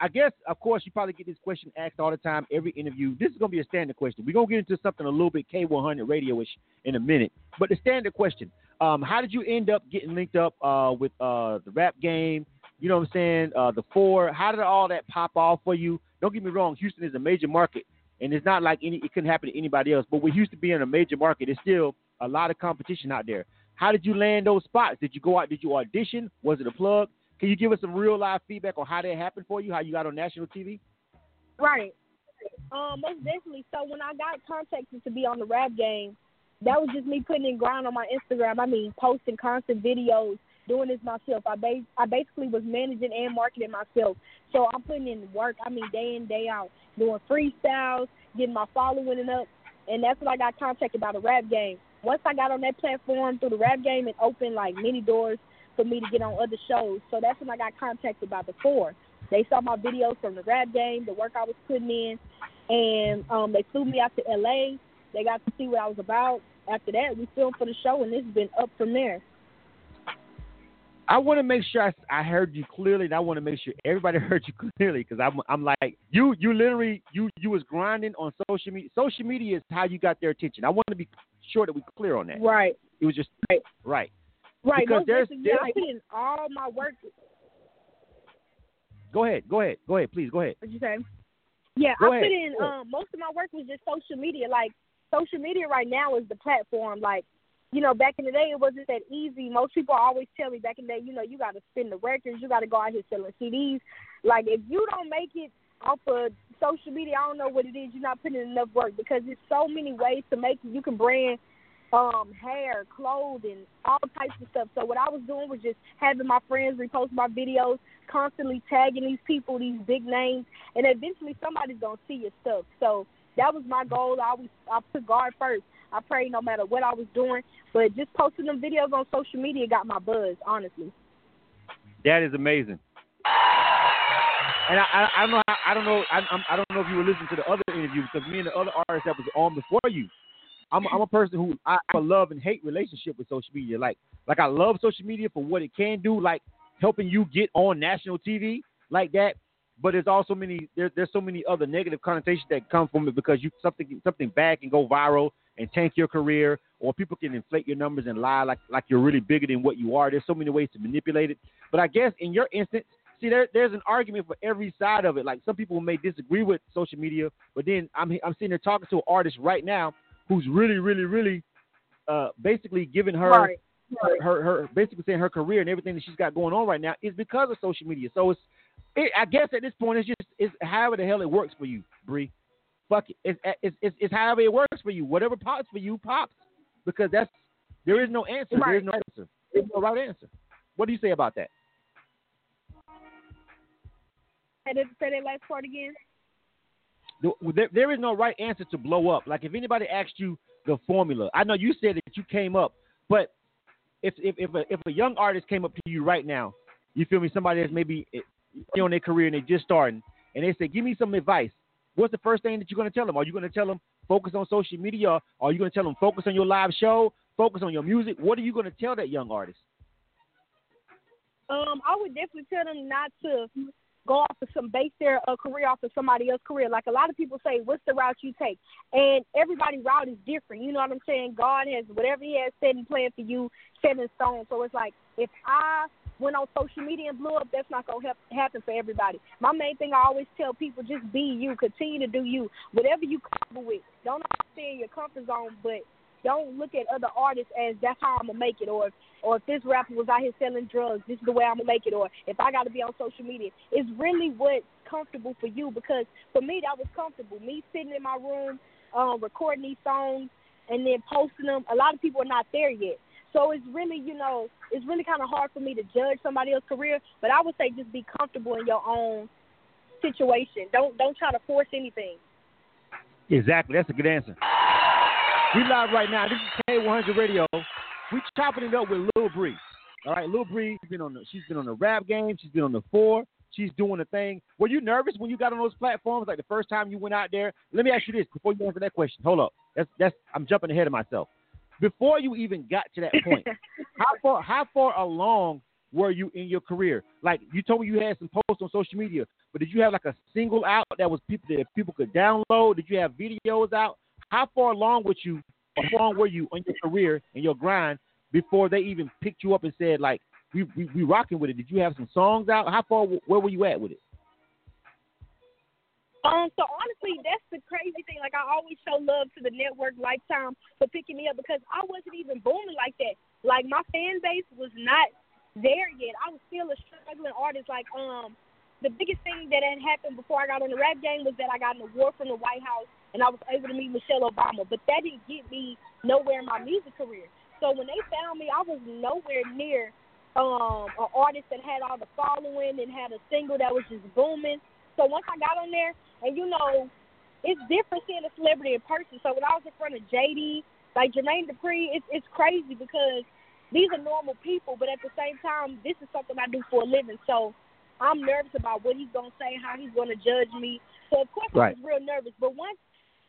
I guess of course you probably get this question asked all the time, every interview. This is gonna be a standard question. We're gonna get into something a little bit K100 radio-ish in a minute. But the standard question: um, How did you end up getting linked up uh, with uh, the rap game? You know what I'm saying? Uh, the four. How did all that pop off for you? Don't get me wrong. Houston is a major market, and it's not like any. It couldn't happen to anybody else. But we used to be in a major market. It's still a lot of competition out there. How did you land those spots? Did you go out? Did you audition? Was it a plug? Can you give us some real live feedback on how that happened for you? How you got on national TV? Right. Um, most definitely. So when I got contacted to be on the rap game, that was just me putting in grind on my Instagram. I mean, posting constant videos, doing this myself. I bas- I basically was managing and marketing myself. So I'm putting in work. I mean, day in day out, doing freestyles, getting my following up, and that's when I got contacted by the rap game. Once I got on that platform through the rap game, it opened like many doors for me to get on other shows. So that's when I got contacted by the four. They saw my videos from the rap game, the work I was putting in, and um, they flew me out to LA. They got to see what I was about. After that, we filmed for the show, and it's been up from there. I want to make sure I, I, heard you clearly, and I want to make sure everybody heard you clearly because I'm, I'm like you. You literally you you was grinding on social media. Social media is how you got their attention. I want to be sure that we clear on that. Right. It was just right. Right. Right. Because there's, yeah, there's I put in all my work. Go ahead. Go ahead. Go ahead. Please go ahead. What'd you say? Yeah, Go I ahead. put in um, most of my work was just social media. Like social media right now is the platform. Like you know, back in the day it wasn't that easy. Most people always tell me back in the day, you know, you got to spin the records, you got to go out here selling CDs. Like if you don't make it off of social media, I don't know what it is. You're not putting in enough work because there's so many ways to make it. You can brand um hair, clothing, all types of stuff. So what I was doing was just having my friends repost my videos, constantly tagging these people, these big names, and eventually somebody's gonna see your stuff. So that was my goal. I always I put God first. I pray no matter what I was doing, but just posting them videos on social media got my buzz, honestly. That is amazing. And I, I, I don't know. How, I don't know. I, I'm, I don't know if you were listening to the other interview because me and the other artist that was on before you. I'm, I'm a person who I have a love and hate relationship with social media. Like, like I love social media for what it can do, like helping you get on national TV like that. But there's also many there, there's so many other negative connotations that come from it because you something something bad can go viral and tank your career, or people can inflate your numbers and lie like like you're really bigger than what you are. There's so many ways to manipulate it. But I guess in your instance, see there there's an argument for every side of it. Like some people may disagree with social media, but then I'm I'm sitting there talking to an artist right now who's really really really uh, basically giving her. Right. Her, her, her, basically saying her career and everything that she's got going on right now is because of social media. So it's, it, I guess at this point, it's just it's however the hell it works for you, Bri. Fuck it. It's, it's, it's, it's however it works for you. Whatever pops for you, pops. Because that's there is no answer. There is no answer. There's no right answer. What do you say about that? Say that, say that last part again. There, there is no right answer to blow up. Like if anybody asked you the formula, I know you said that you came up, but if if if a, if a young artist came up to you right now, you feel me? Somebody that's maybe eh, on their career and they're just starting, and they say, "Give me some advice." What's the first thing that you're going to tell them? Are you going to tell them focus on social media, are you going to tell them focus on your live show, focus on your music? What are you going to tell that young artist? Um, I would definitely tell them not to go off of some base their uh, career off of somebody else's career. Like a lot of people say, what's the route you take? And everybody's route is different. You know what I'm saying? God has whatever He has set and planned for you, set in stone. So it's like if I went on social media and blew up, that's not gonna happen for everybody. My main thing I always tell people: just be you, continue to do you, whatever you comfortable with. Don't stay in your comfort zone, but don't look at other artists as that's how I'm gonna make it, or or if this rapper was out here selling drugs, this is the way I'm gonna make it, or if I gotta be on social media. It's really what's comfortable for you because for me that was comfortable. Me sitting in my room, um, recording these songs and then posting them. A lot of people are not there yet. So it's really, you know, it's really kind of hard for me to judge somebody else's career. But I would say just be comfortable in your own situation. Don't don't try to force anything. Exactly. That's a good answer. We live right now. This is K100 Radio. We chopping it up with Lil Bri. All right, Lil Bri. Been on the she's been on the rap game. She's been on the four. She's doing the thing. Were you nervous when you got on those platforms, like the first time you went out there? Let me ask you this before you answer that question. Hold up. That's that's I'm jumping ahead of myself. Before you even got to that point, how far how far along were you in your career? Like you told me you had some posts on social media, but did you have like a single out that was people that people could download? Did you have videos out? How far along with you? How far were you on your career and your grind before they even picked you up and said like we we, we rocking with it? Did you have some songs out? How far where were you at with it? Um, so honestly, that's the crazy thing. Like I always show love to the network Lifetime for picking me up because I wasn't even booming like that. Like my fan base was not there yet. I was still a struggling artist. Like um, the biggest thing that had happened before I got on the rap game was that I got an award from the White House and I was able to meet Michelle Obama. But that didn't get me nowhere in my music career. So when they found me, I was nowhere near um an artist that had all the following and had a single that was just booming. So once I got on there, and you know, it's different seeing a celebrity in person. So when I was in front of JD, like Jermaine Dupri, it's it's crazy because these are normal people, but at the same time, this is something I do for a living. So I'm nervous about what he's gonna say, how he's gonna judge me. So of course right. I was real nervous. But once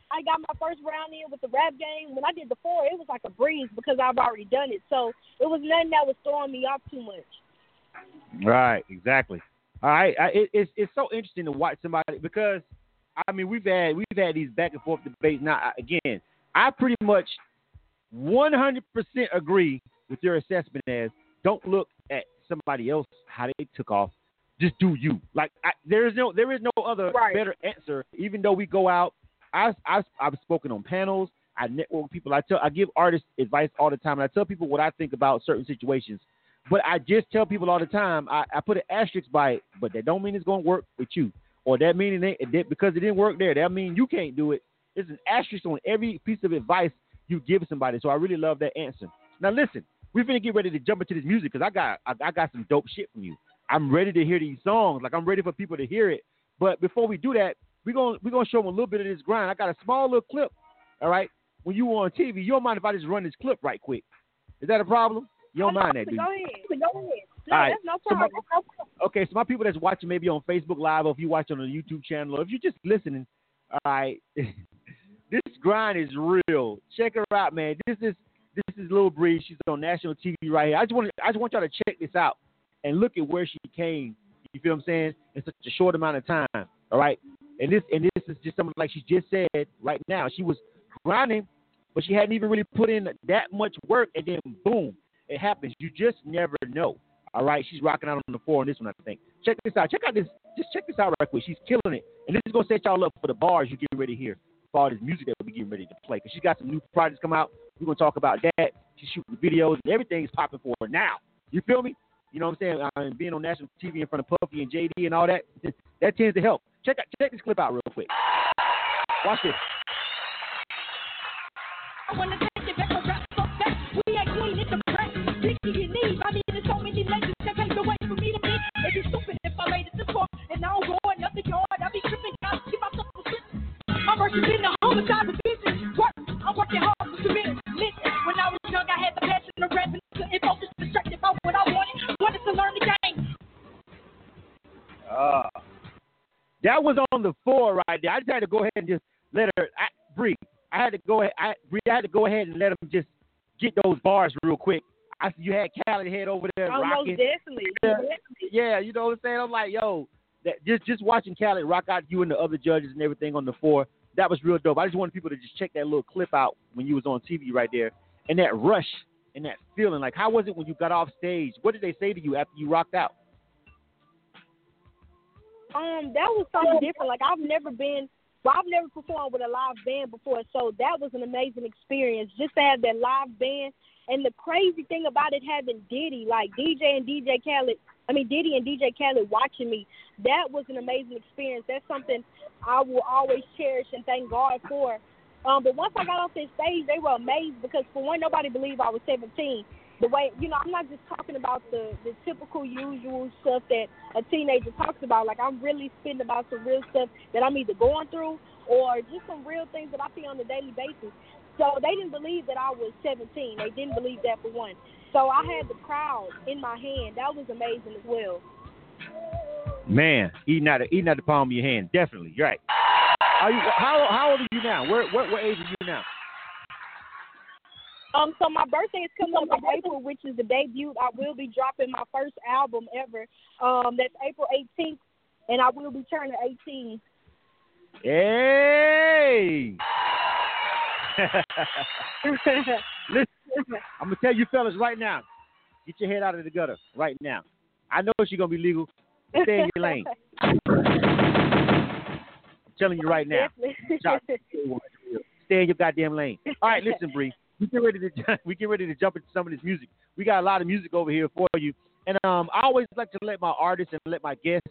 I got my first round in with the rap game, when I did the four, it was like a breeze because I've already done it. So it was nothing that was throwing me off too much. Right, exactly. All right, I, it, it's it's so interesting to watch somebody because I mean we've had we've had these back and forth debates. Now again, I pretty much 100% agree with your assessment as don't look at somebody else how they took off. Just do you. Like I, there is no there is no other right. better answer. Even though we go out, I I I've spoken on panels. I network with people. I tell I give artists advice all the time. And I tell people what I think about certain situations. But I just tell people all the time, I, I put an asterisk by it, but that don't mean it's going to work with you. Or that meaning it, because it didn't work there, that mean you can't do it. There's an asterisk on every piece of advice you give somebody. So I really love that answer. Now listen, we're gonna get ready to jump into this music because I got I, I got some dope shit from you. I'm ready to hear these songs. Like I'm ready for people to hear it. But before we do that, we're gonna we're gonna show them a little bit of this grind. I got a small little clip. All right. When you on TV, you don't mind if I just run this clip right quick? Is that a problem? You don't mind that, do you? Go ahead. Go ahead. No, All right. no. So my, okay, so my people that's watching maybe on Facebook Live or if you watch on the YouTube channel or if you're just listening, all right, this grind is real. Check her out, man. This is this is Lil Bri. She's on national TV right here. I just want I just want y'all to check this out and look at where she came. You feel what I'm saying? In such a short amount of time. All right. And this and this is just something like she just said right now. She was grinding, but she hadn't even really put in that much work, and then boom, it happens. You just never know. All right, she's rocking out on the floor on this one, I think. Check this out. Check out this. Just check this out right quick. She's killing it, and this is gonna set y'all up for the bars you're getting ready to hear for all this music that we're getting ready to play. Cause she's got some new projects come out. We're gonna talk about that. She's shooting videos, and everything's popping for her now. You feel me? You know what I'm saying? Uh, being on national TV in front of Puffy and JD and all that, that tends to help. Check out, check this clip out real quick. Watch this. I mean, there's so many legends that for me to be. I I don't go another yard. I be tripping, keep in the I'm working hard when I was young, I had the passion distracted by what I wanted. To learn the game. Uh, that was on the floor right there. I just had to go ahead and just let her I, breathe. I go ahead. I, I had to go ahead and let him just get those bars real quick. I you had Cali head over there Almost rocking. definitely. Yeah, yeah, you know what I'm saying. I'm like, yo, that just just watching Khaled rock out you and the other judges and everything on the floor. That was real dope. I just wanted people to just check that little clip out when you was on TV right there, and that rush and that feeling. Like, how was it when you got off stage? What did they say to you after you rocked out? Um, that was something different. Like I've never been well, I've never performed with a live band before, so that was an amazing experience. Just to have that live band and the crazy thing about it having Diddy, like DJ and DJ Khaled I mean Diddy and DJ Khaled watching me, that was an amazing experience. That's something I will always cherish and thank God for. Um, but once I got off this stage, they were amazed because for one, nobody believed I was 17 the way you know i'm not just talking about the the typical usual stuff that a teenager talks about like i'm really spitting about some real stuff that i'm either going through or just some real things that i see on a daily basis so they didn't believe that i was 17 they didn't believe that for one so i had the crowd in my hand that was amazing as well Man, eating out of eating out the palm of your hand, definitely. You're right. Are you how how old are you now? Where what what age are you now? Um, so my birthday is coming up in April, which is the debut. I will be dropping my first album ever. Um, that's April 18th, and I will be turning 18. Hey. Listen, I'm gonna tell you fellas right now. Get your head out of the gutter right now. I know she's gonna be legal. Stay in your lane. I'm telling you right now. Stay in your goddamn lane. All right, listen, Bri. We get ready to we get ready to jump into some of this music. We got a lot of music over here for you, and um, I always like to let my artists and let my guests,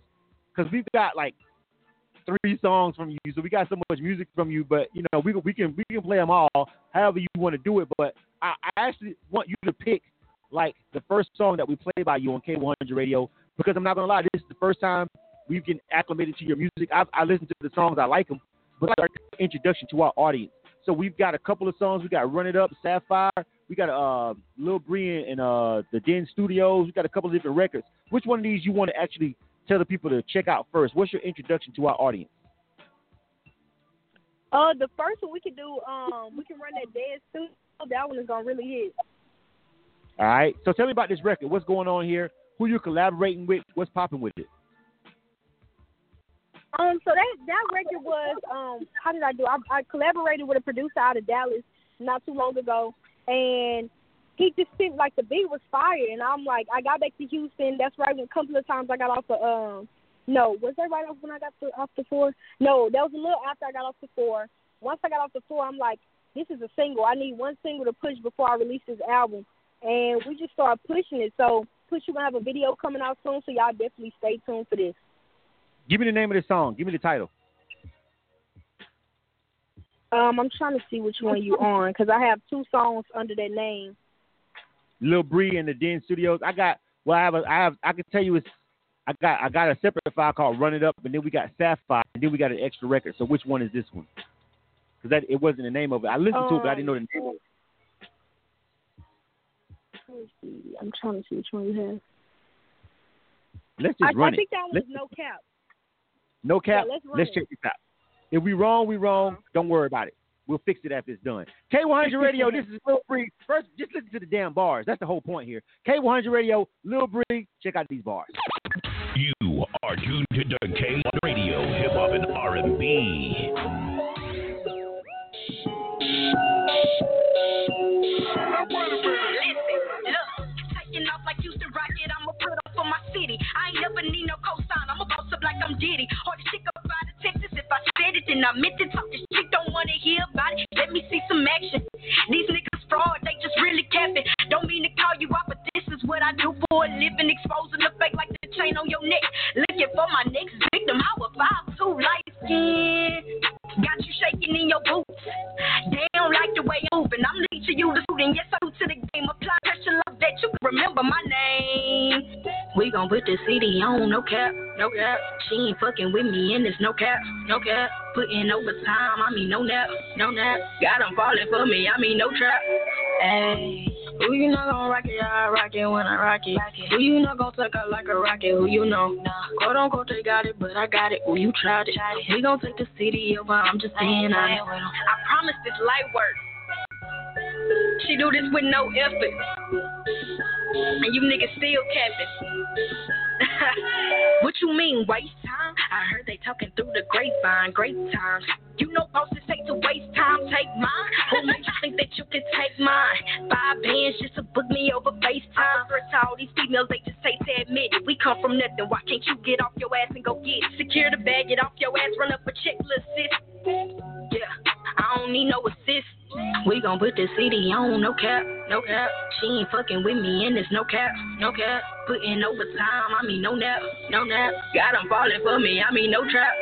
because we've got like three songs from you, so we got so much music from you. But you know, we we can we can play them all however you want to do it. But I, I actually want you to pick like the first song that we play by you on K100 Radio because I'm not gonna lie, this is the first time we've been acclimated to your music. I've, I listen to the songs, I like them, but our introduction to our audience. So we've got a couple of songs. We got Run It Up, Sapphire. We got uh, Lil Bri and uh, the Den Studios. We got a couple of different records. Which one of these you want to actually tell the people to check out first? What's your introduction to our audience? Uh, the first one we can do, um, we can run that Dead Studio. That one is gonna really hit. All right. So tell me about this record. What's going on here? Who you collaborating with? What's popping with it? Um, so that that record was um, how did I do? I, I collaborated with a producer out of Dallas not too long ago, and he just sent like the beat was fire, and I'm like, I got back to Houston. That's right. When a couple of times I got off the um, no, was that right off when I got off the four? No, that was a little after I got off the four. Once I got off the four, I'm like, this is a single. I need one single to push before I release this album, and we just started pushing it. So, push, you gonna have a video coming out soon, so y'all definitely stay tuned for this. Give me the name of the song. Give me the title. Um, I'm trying to see which one you on because I have two songs under that name. Lil Bri and the Den Studios. I got well, I have a, I have I can tell you it's I got I got a separate file called Run It Up, and then we got Sapphire, and then we got an extra record. So which one is this one? Because that it wasn't the name of it. I listened um, to it, but I didn't know the name of it. I'm trying to see which one you have. Let's just I, run I think it. that was let's, no cap. No cap. Yeah, let's, let's check this out. If we wrong, we wrong. Uh-huh. Don't worry about it. We'll fix it after it's done. K100 Radio, this is Lil Bri. First, just listen to the damn bars. That's the whole point here. K100 Radio, Lil Bri, check out these bars. You are tuned to K100 Radio, Hip Hop and R&B. off like Houston Rocket, I'ma put up for my city. I ain't never need no cosign, I'ma boss up like I'm Diddy. Hard to stick up out of Texas, if I said it, then I meant it. Talking shit, don't wanna hear about it. Let me see some action. These niggas fraud, they just really capping. Don't mean to call you out, but this is what I do for a living. Exposing the fake like the chain on your neck. Looking for my next victim, how a five two light skin. Got you shaking in your boots. They don't like the way you're moving. I'm teaching you the suit, and yes, I do to the game. Apply pressure that you remember my name. We gon' put the city on, no cap, no cap. She ain't fucking with me, and it's no cap, no cap. Putting overtime, I mean no nap, no nap. Got them falling for me, I mean no trap. Hey. Who you not gonna rock it? I rock it when I rock it. Who you not gonna suck out like a rocket? Who you know? Quote unquote, they got it, but I got it. Who you tried it? We gon' take the city over. I'm just saying honest. I promise this light work. She do this with no effort. And you niggas still capping. what you mean, waste time? I heard they talking through the grapevine, great times. You know bosses say to waste time, take mine. Who makes you think that you can take mine? Five bands just to book me over FaceTime. First, all these females, they just say to admit it. We come from nothing. Why can't you get off your ass and go get? Secure the bag, get off your ass, run up a checklist, sis. Yeah, I don't need no assist. We gon' put the city on, no cap, no cap. She ain't fucking with me and it's no cap, no cap. Putting overtime, I mean no nap, no nap. Got Got 'em falling for me, I mean no trap.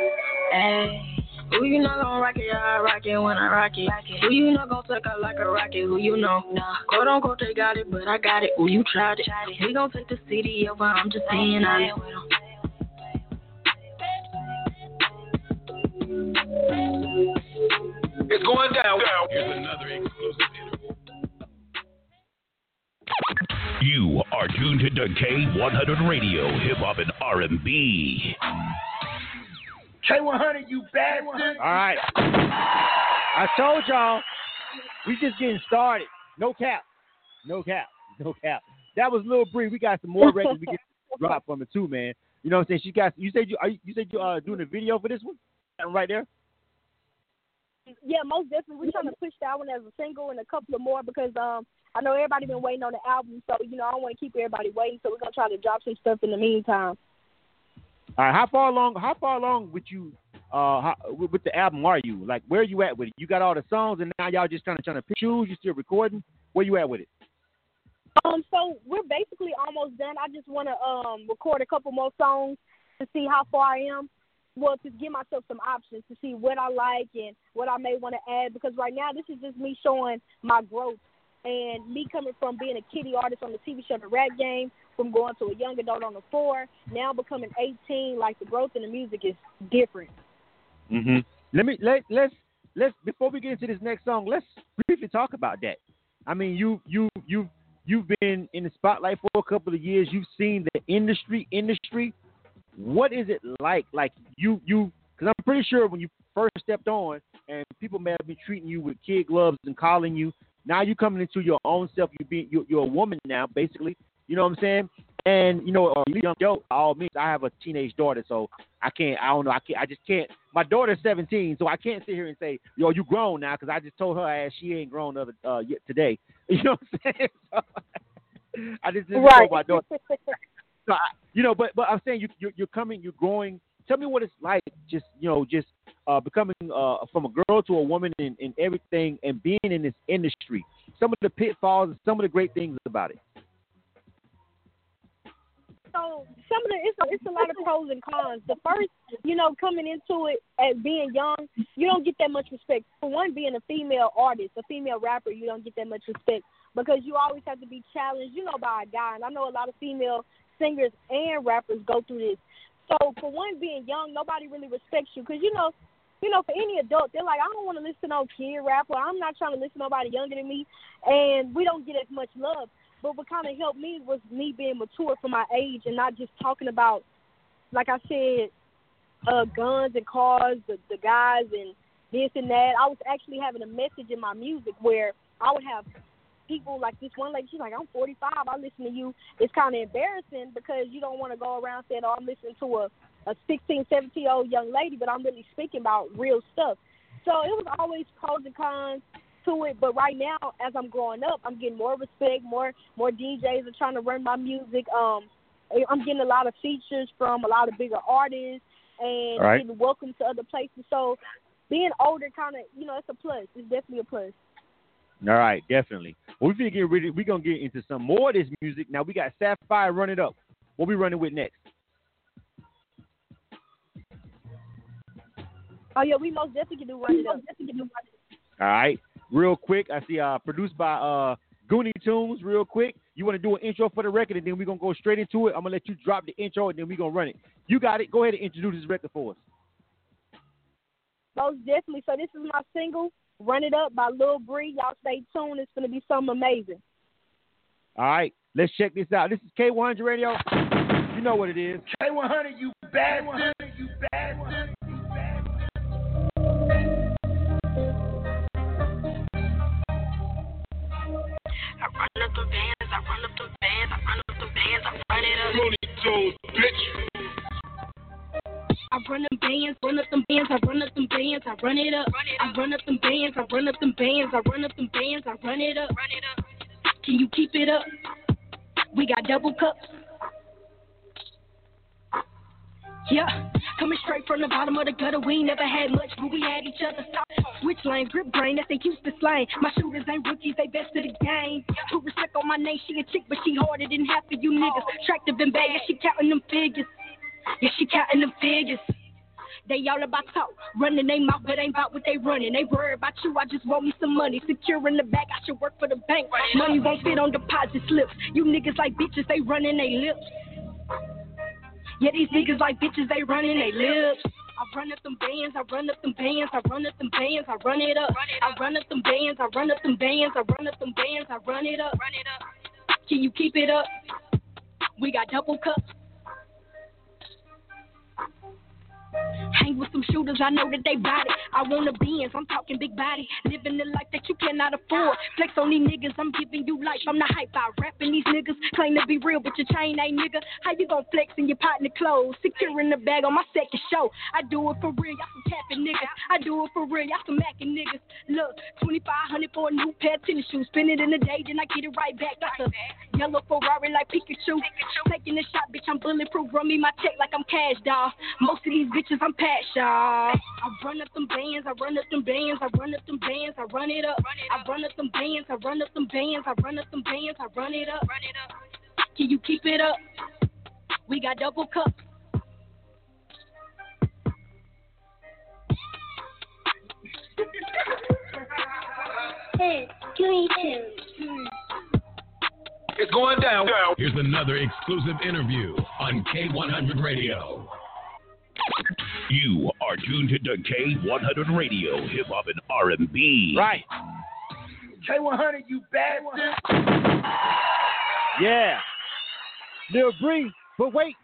Hey. Who you not gonna rock it? I rock it when I rock it. Who you not gonna suck out like a rocket? Who you know? Nah. Quote unquote, they got it, but I got it. Who you tried it? We gon' take the city over. I'm just saying honest. It's going down. Here's another exclusive interview. You are tuned to K100 Radio, Hip Hop and R&B. K100, you bastard. All right. I told y'all, we just getting started. No cap. No cap. No cap. That was Lil Bri. We got some more records we can drop from it too, man. You know what I'm saying? She got. You said you. Are you, you said you uh doing a video for this one? That one right there. Yeah, most definitely. We're trying to push that one as a single and a couple of more because um I know everybody been waiting on the album, so you know I don't want to keep everybody waiting. So we're gonna try to drop some stuff in the meantime. All right. How far along? How far along with you? Uh, how, with, with the album are you? Like, where are you at with it? You got all the songs, and now y'all just kind of trying to pick choose. You still recording? Where you at with it? Um, so we're basically almost done. I just want to um record a couple more songs to see how far I am. Well, to give myself some options to see what I like and what I may want to add. Because right now, this is just me showing my growth and me coming from being a kiddie artist on the TV show The Rap Game, from going to a young adult on the four, now becoming 18. Like the growth in the music is different. Mm-hmm. Let me let let's let's before we get into this next song, let's briefly talk about that. I mean, you you you you've been in the spotlight for a couple of years. You've seen the industry industry. What is it like? Like you you because I'm pretty sure when you first stepped on and people may have been treating you with kid gloves and calling you. Now you're coming into your own self. You being you're, you're a woman now, basically. You know what I'm saying? And you know, uh, young yo, all means, I have a teenage daughter, so I can't. I don't know. I can't. I just can't. My daughter's 17, so I can't sit here and say, "Yo, you grown now," because I just told her ass she ain't grown other uh, yet today. You know what I'm saying? So, I just didn't Right. told my daughter. So I, you know, but but I'm saying you you're, you're coming, you're growing. Tell me what it's like, just you know, just uh, becoming uh, from a girl to a woman in, in everything, and being in this industry. Some of the pitfalls, and some of the great things about it. So some of the it's a, it's a lot of pros and cons. The first, you know, coming into it as being young, you don't get that much respect. For one, being a female artist, a female rapper, you don't get that much respect because you always have to be challenged, you know, by a guy. And I know a lot of female singers and rappers go through this. So for one, being young, nobody really respects you because you know. You know, for any adult, they're like, I don't want to listen to no kid rapper. I'm not trying to listen to nobody younger than me, and we don't get as much love. But what kind of helped me was me being mature for my age and not just talking about, like I said, uh, guns and cars, the, the guys and this and that. I was actually having a message in my music where I would have people like this one lady. She's like, I'm 45. I listen to you. It's kind of embarrassing because you don't want to go around saying, oh, I'm listening to a a 16, 17 year old young lady, but I'm really speaking about real stuff. So it was always pros and cons to it. But right now, as I'm growing up, I'm getting more respect. More more DJs are trying to run my music. Um, I'm getting a lot of features from a lot of bigger artists and Right. getting welcome to other places. So being older, kind of, you know, it's a plus. It's definitely a plus. All right, definitely. Well, we finna get ready. We're gonna get into some more of this music. Now we got Sapphire running Up. What we running with next? Oh yeah, we most definitely can do run it up. All right. Real quick, I see uh produced by uh Goonie Tunes, real quick. You wanna do an intro for the record and then we're gonna go straight into it. I'm gonna let you drop the intro and then we're gonna run it. You got it. Go ahead and introduce this record for us. Most definitely. So this is my single, "Run It Up" by Lil Bri. Y'all stay tuned. It's gonna be something amazing. All right, let's check this out. This is K100 Radio. You know what it is. K100, you bastard. You bastard. I run up them bands, I run up them bands, I run up them bands, I run it up. Looney Tunes, bitch. I run them bands, run up them bands, I run up them bands, I run it up. I run up them bands, I run up them bands, I run up them bands, I run it up. Can you keep it up? We got double cups. Yeah, coming straight from the bottom of the gutter. We ain't never had much, but we had each other. Switch lane, grip brain, that's they used to slang. My shooters ain't rookies, they best of the game. Put respect on my name, she a chick, but she harder than half of you niggas. Attractive and bad, yeah, she counting them figures. Yeah, she counting the figures. They all about talk, running they mouth, but ain't about what they running. They worry about you, I just want me some money. Secure in the back, I should work for the bank. Money won't fit on deposit slips. You niggas like bitches, they running they lips. Yeah, these niggas like bitches, they running they lips. I run up them bands, I run up them bands, I run up them bands, I run it up. I run up them bands, I run up them bands, I run up them bands, I run it up. Can you keep it up? We got double cups. Hang with some shooters, I know that they body. I want a Benz, I'm talking big body. Living the life that you cannot afford. Flex on these niggas, I'm giving you life. I'm the hype out rapping these niggas. Claim to be real, but your chain ain't nigga. How you gon' flex in your partner clothes? Securing the bag on my second show. I do it for real, y'all some tapping niggas. I do it for real, y'all some macking niggas. Look, 2500 for a new pair of tennis shoes. Spend it in a day, then I get it right back. Got the yellow Ferrari like Pikachu. Taking a shot, bitch, I'm bulletproof. Run me my check like I'm cash, dog. Most of these bitches, I'm Pat Shaw. I run up them bands, I run up them bands, I run up them bands, I run it up. I run up them bands, I run up them bands, I run up them bands, I run it up. Can you keep it up? We got double cups. Hey, give me two. It's going down. Here's another exclusive interview on K100 Radio. You are tuned to K100 Radio, Hip Hop and R&B. Right. K100, you bastard. Yeah. Lil Bri, but wait.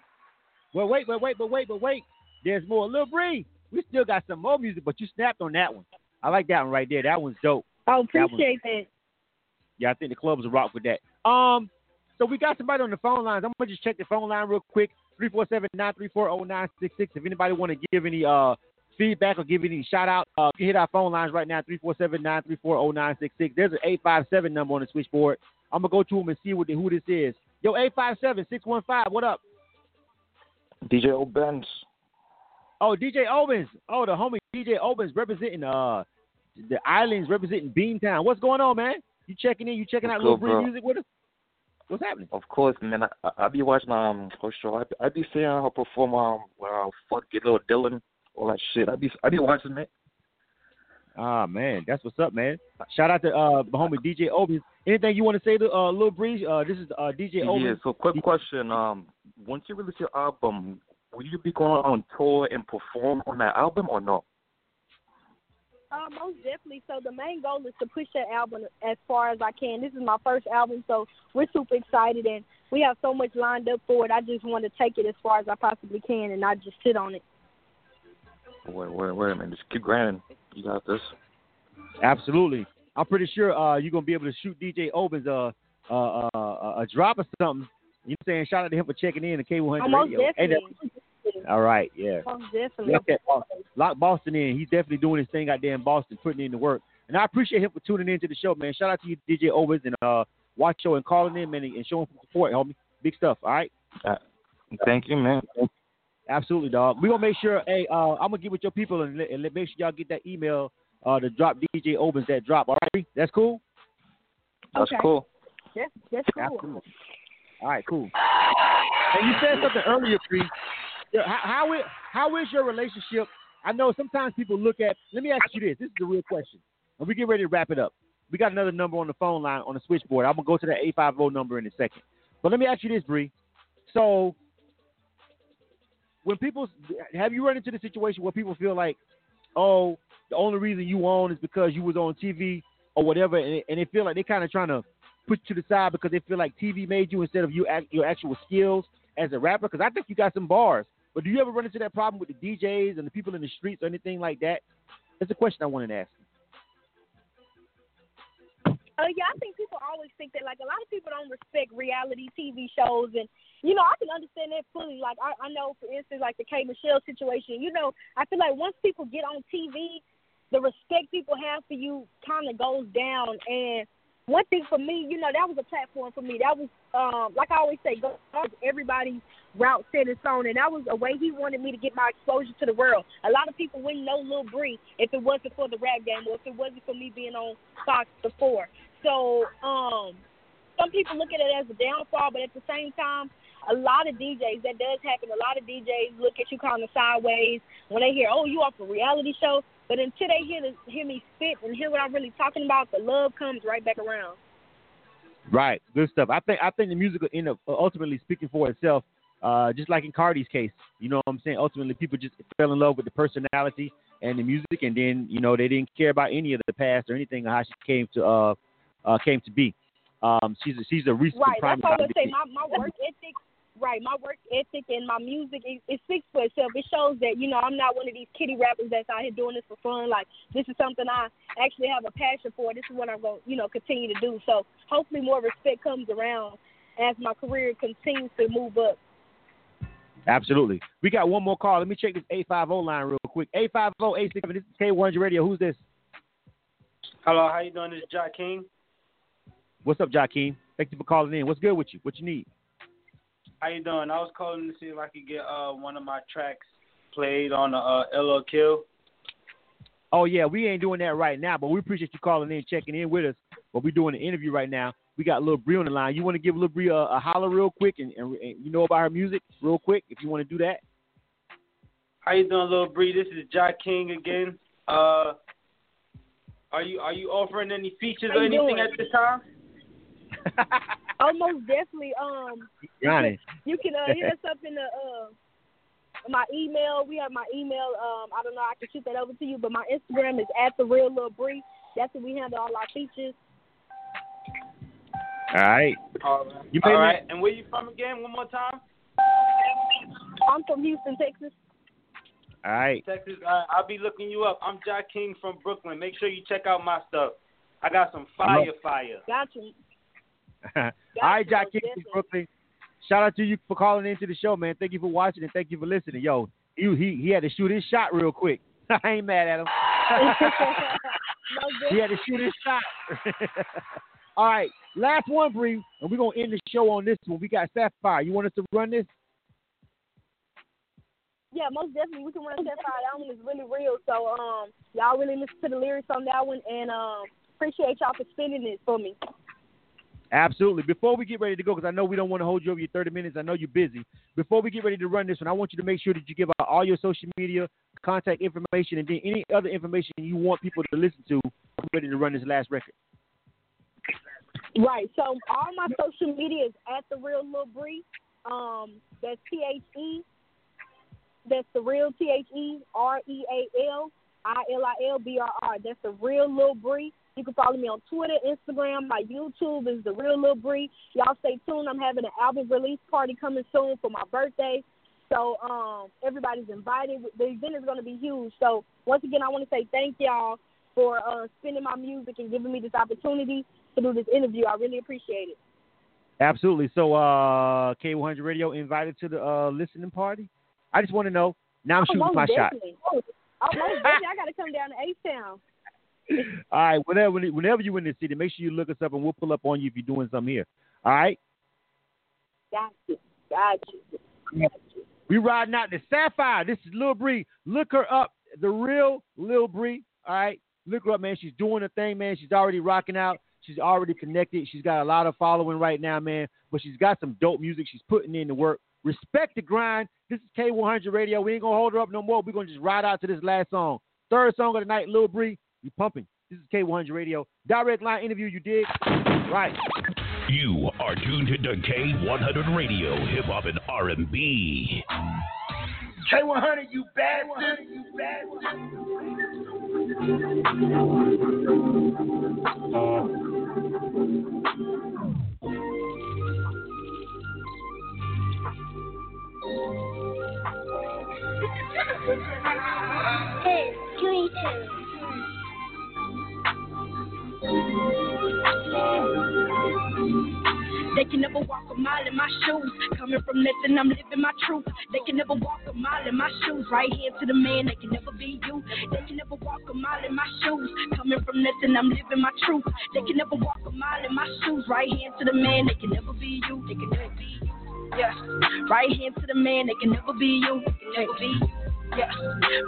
Well, wait, but wait, but wait, but wait. There's more. Lil Bri, we still got some more music, but you snapped on that one. I like that one right there. That one's dope. I That appreciate that. Yeah, I think the clubs will rock with that. Um, so we got somebody on the phone lines. I'm gonna just check the phone line real quick. 347-934-0966. If anybody want to give any uh feedback or give any shout out, uh, you can hit our phone lines right now. 347-934-0966. There's an 857 number on the switchboard. I'm gonna go to them and see what the, who this is. Yo, 857-615. What up? DJ Obens. Oh, DJ Obens. Oh, the homie DJ Obens representing uh the islands, representing Beantown. What's going on, man? You checking in? You checking out What's Lil good, Bree music with us? What's happening? Of course, man. I, I, I be watching um her show. I, be- I be seeing her perform um well, fuck get little Dylan, all that shit. I be I be watching it. Ah man, that's what's up, man. Shout out to uh my homie DJ Owens. Anything you want to say to uh Lil Breeze? Uh, this is uh DJ Yeah. So quick question. Um, once you release your album, will you be going on tour and perform on that album or no? Uh, most definitely. So the main goal is to push that album as far as I can. This is my first album, so we're super excited and we have so much lined up for it. I just want to take it as far as I possibly can and not just sit on it. Wait, wait, wait a minute. Just keep grinding. You got this. Absolutely. I'm pretty sure uh you're gonna be able to shoot DJ Owens uh uh, uh, uh a drop or something. You know what I'm saying? Shout out to him for checking in to K100 Oh, Radio. Hey, definitely. that- all right, yeah. Most definitely. Lock, that, lock Boston in. He's definitely doing his thing out there in Boston, putting in the work. And I appreciate him for tuning into the show, man. Shout out to you, DJ Owens, and uh, watch show and calling in, man, and showing some support, homie. Big stuff, all right? Uh, thank you, man. Absolutely, dog. We're going to make sure, hey, uh, I'm going to get with your people and, let, and let, make sure y'all get that email uh, to drop DJ Owens that drop, all right? That's cool? That's Okay. cool. That's, that's cool. Absolutely. All right, cool. And you said something earlier, Free. How, how, is, how is your relationship? I know sometimes people look at, let me ask you this. This is the real question. And we get ready to wrap it up. We got another number on the phone line on the switchboard. I'm to go to that 850 number in a second. But let me ask you this, Bri. So, when people, have you run into the situation where people feel like, oh, the only reason you on is because you was on TV or whatever, and, and they feel like they kind of trying to pushed to the side because they feel like TV made you instead of you your actual skills as a rapper? Because I think you got some bars. But do you ever run into that problem with the DJs and the people in the streets or anything like that? That's a question I wanted to ask. Uh, yeah, I think people always think that like a lot of people don't respect reality TV shows, and you know I can understand that fully. Like I, I know, for instance, like the K Michelle situation. You know, I feel like once people get on TV, the respect people have for you kind of goes down. And one thing for me, you know, that was a platform for me. That was um, like I always say, go everybody's route set its own, and that was a way he wanted me to get my exposure to the world. A lot of people wouldn't know Lil Bri if it wasn't for the rap game or if it wasn't for me being on Fox before. So um, some people look at it as a downfall, but at the same time, a lot of DJs that does happen. A lot of DJs look at you kind of sideways when they hear, "Oh, you off a reality show." But until they hear the, hear me spit and hear what I'm really talking about, the love comes right back around. Right, good stuff. I think I think the music will end up ultimately speaking for itself. Uh, just like in Cardi's case, you know what I'm saying? Ultimately, people just fell in love with the personality and the music, and then you know they didn't care about any of the past or anything or how she came to uh, uh, came to be. Um, she's a, she's a recent right. prime That's what I would say. My my work ethic, right? My work ethic and my music it, it speaks for itself. It shows that you know I'm not one of these kitty rappers that's out here doing this for fun. Like this is something I actually have a passion for. This is what I'm going to you know continue to do. So hopefully more respect comes around as my career continues to move up. Absolutely. We got one more call. Let me check this 850 line real quick. 850 This is K100 Radio. Who's this? Hello, how you doing? This is King. What's up, Joaquin? Thank you for calling in. What's good with you? What you need? How you doing? I was calling to see if I could get uh one of my tracks played on the uh LL Kill. Oh yeah, we ain't doing that right now, but we appreciate you calling in, checking in with us. But we're doing an interview right now. We got Lil Bri on the line. You want to give Lil Bri a, a holler real quick, and, and, and, you know about her music real quick, if you want to do that. How you doing, Lil Bri? This is Jack King again. Uh, are you are you offering any features or anything doing? at this time? Almost definitely. Um, Johnny. you can uh, hit us up in the uh my email. We have my email. Um, I don't know. I can shoot that over to you, but my Instagram is at the real Lil Bri. That's where we handle all our features. All right. All right. You All made me- right. And where you from again? One more time. I'm from Houston, Texas. All right. Texas. Uh, I'll be looking you up. I'm Jack King from Brooklyn. Make sure you check out my stuff. I got some fire, fire. Got you. All right, Jack King from Brooklyn. Shout out to you for calling into the show, man. Thank you for watching and thank you for listening. Yo, he he, he had to shoot his shot real quick. I ain't mad at him. he had to shoot his shot. All right, last one, Bri, and we're gonna end the show on this one. We got Sapphire. You want us to run this? Yeah, most definitely. We can run fire. That one is really real. So, um, y'all really listen to the lyrics on that one, and um, appreciate y'all for spinning it for me. Absolutely. Before we get ready to go, because I know we don't want to hold you over your 30 minutes. I know you're busy. Before we get ready to run this one, I want you to make sure that you give out all your social media, contact information, and then any other information you want people to listen to. I'm ready to run this last record. Right. So all my social media is at the real Lil Bri. Um, that's T H E. That's the real T H E R E A L I L I L B R R. That's the real Lil Bri. You can follow me on Twitter, Instagram, my YouTube is the real Lil Bri. Y'all stay tuned. I'm having an album release party coming soon for my birthday. So um, everybody's invited. The event is going to be huge. So once again, I want to say thank y'all for uh, spinning my music and giving me this opportunity to do this interview. I really appreciate it. Absolutely. So, uh, K100 Radio invited to the uh, listening party. I just want to know. Now I'm Oh, shooting my shot. Oh, oh, definitely. I got to come down to H-Town. All right. Whenever, whenever you're in the city, make sure you look us up, and we'll pull up on you if you're doing something here. All right. Got you. Got you. We riding out the Sapphire. This is Lil Bri. Look her up. The real Lil Bri. All right. Look her up, man. She's doing her thing, man. She's already rocking out. She's already connected. She's got a lot of following right now, man. But she's got some dope music. She's putting in the work. Respect the grind. This is K100 Radio. We ain't gonna hold her up no more. We're gonna just ride out to this last song. Third song of the night, Lil Bri. You pumping. This is K100 Radio. Direct line interview, you dig? Right. You are tuned to K100 Radio, Hip Hop and R&B. K100, you bastard. You Three, two. They can never walk a mile in my shoes. Coming from nothing, I'm living my truth. They can never walk a mile in my shoes. Right hand to the man, they can never be you. They can never walk a mile in my shoes. Coming from nothing, I'm living my truth. They can never walk a mile in my shoes. Right hand to the man, they can never be you. They can never be you. Yeah. Right hand to the man, they can never be you. They can never be you. Yeah.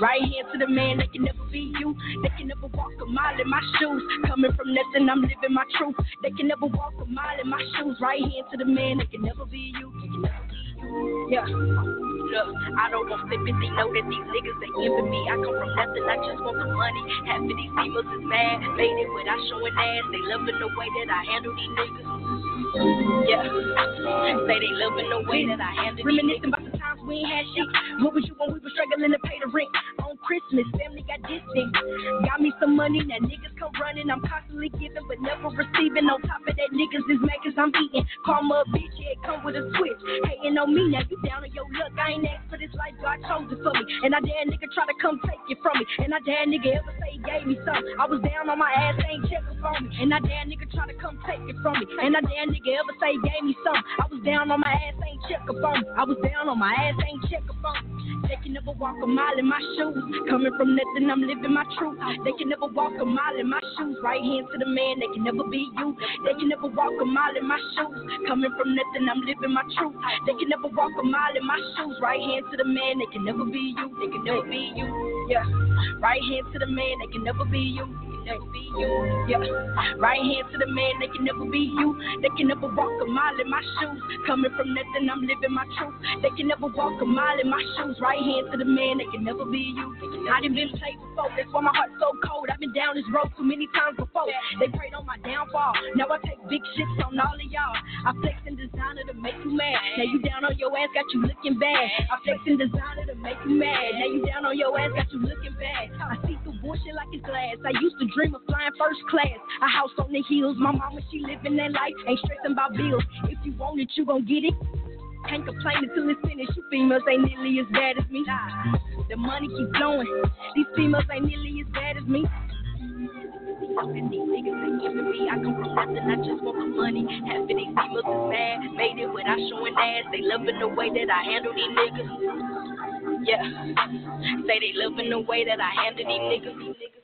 Right hand to the man, they can never be you. They can never walk a mile in my shoes. Coming from nothing, I'm living my truth. They can never walk a mile in my shoes. Right hand to the man, they can never be you. They can never be you. Yeah. Look, I don't want sympathy. Know that these niggas they envy me. I come from nothing. I just want the money. Half of these females is mad. Made it without showing ass. They loving the way that I handle these niggas. Yeah. Say they loving the way that I handle these Reminiscing about the times we ain't had shit. What was you when we were struggling to pay the rent? On Christmas, family got distant. Got me some money, now niggas come running. I'm constantly giving, but never receiving. On top of that, niggas is mad cause I'm eating. Karma bitch, yeah, come with a switch. Hating on me, now you down on your luck. I ain't asked for this life, God chose it for me. And I dare nigga try to come take it from me. And I dare nigga ever say he gave me something. I was down on my ass, ain't checking for me. And I dare nigga try to come take it from me. And I dare nigga ever say he gave me something. I was down on my ass, ain't check for me. I was down on my ass, ain't check up on me. They can never walk a mile in my shoes. Coming from nothing, I'm living my truth. They can never walk a mile in my shoes. Right hand to the man, they can never be you. They can never walk a mile in my shoes. Coming from nothing, I'm living my truth. They can never walk a mile in my shoes. Right hand to the man, they can never be you. They can never be you. Yeah. Right hand to the man, they can never be you. They can never be you. Yeah. Right hand to the man, they can never be you. They can never walk a mile in my shoes. Coming from nothing, I'm living my truth. They can never walk a mile in my shoes. Right hand to the man, that can never be you. I done been played before, that's why my heart's so cold. I've been down this road too many times before. They prayed on my downfall. Now I take big shits on all of y'all. I flex and designer to make you mad. Now you down on your ass, got you looking bad. I flex and designer to make you mad. Now you down on your ass, got you looking bad. I see through bullshit like it's glass. I used to dream of flying first class. A house on the hills. My mama, she living that life. Ain't stressing about bills. If you want it, you gon' get it. Can't complain until it's finished. You females ain't nearly as bad as me. The money keep flowing. These females ain't nearly as bad as me. And these niggas ain't giving me. I come from nothing. I just want the money. Half of these females is mad. Made it without showing ass. They loving the way that I handle these niggas. Yeah. Say they loving the way that I handle these niggas. These niggas.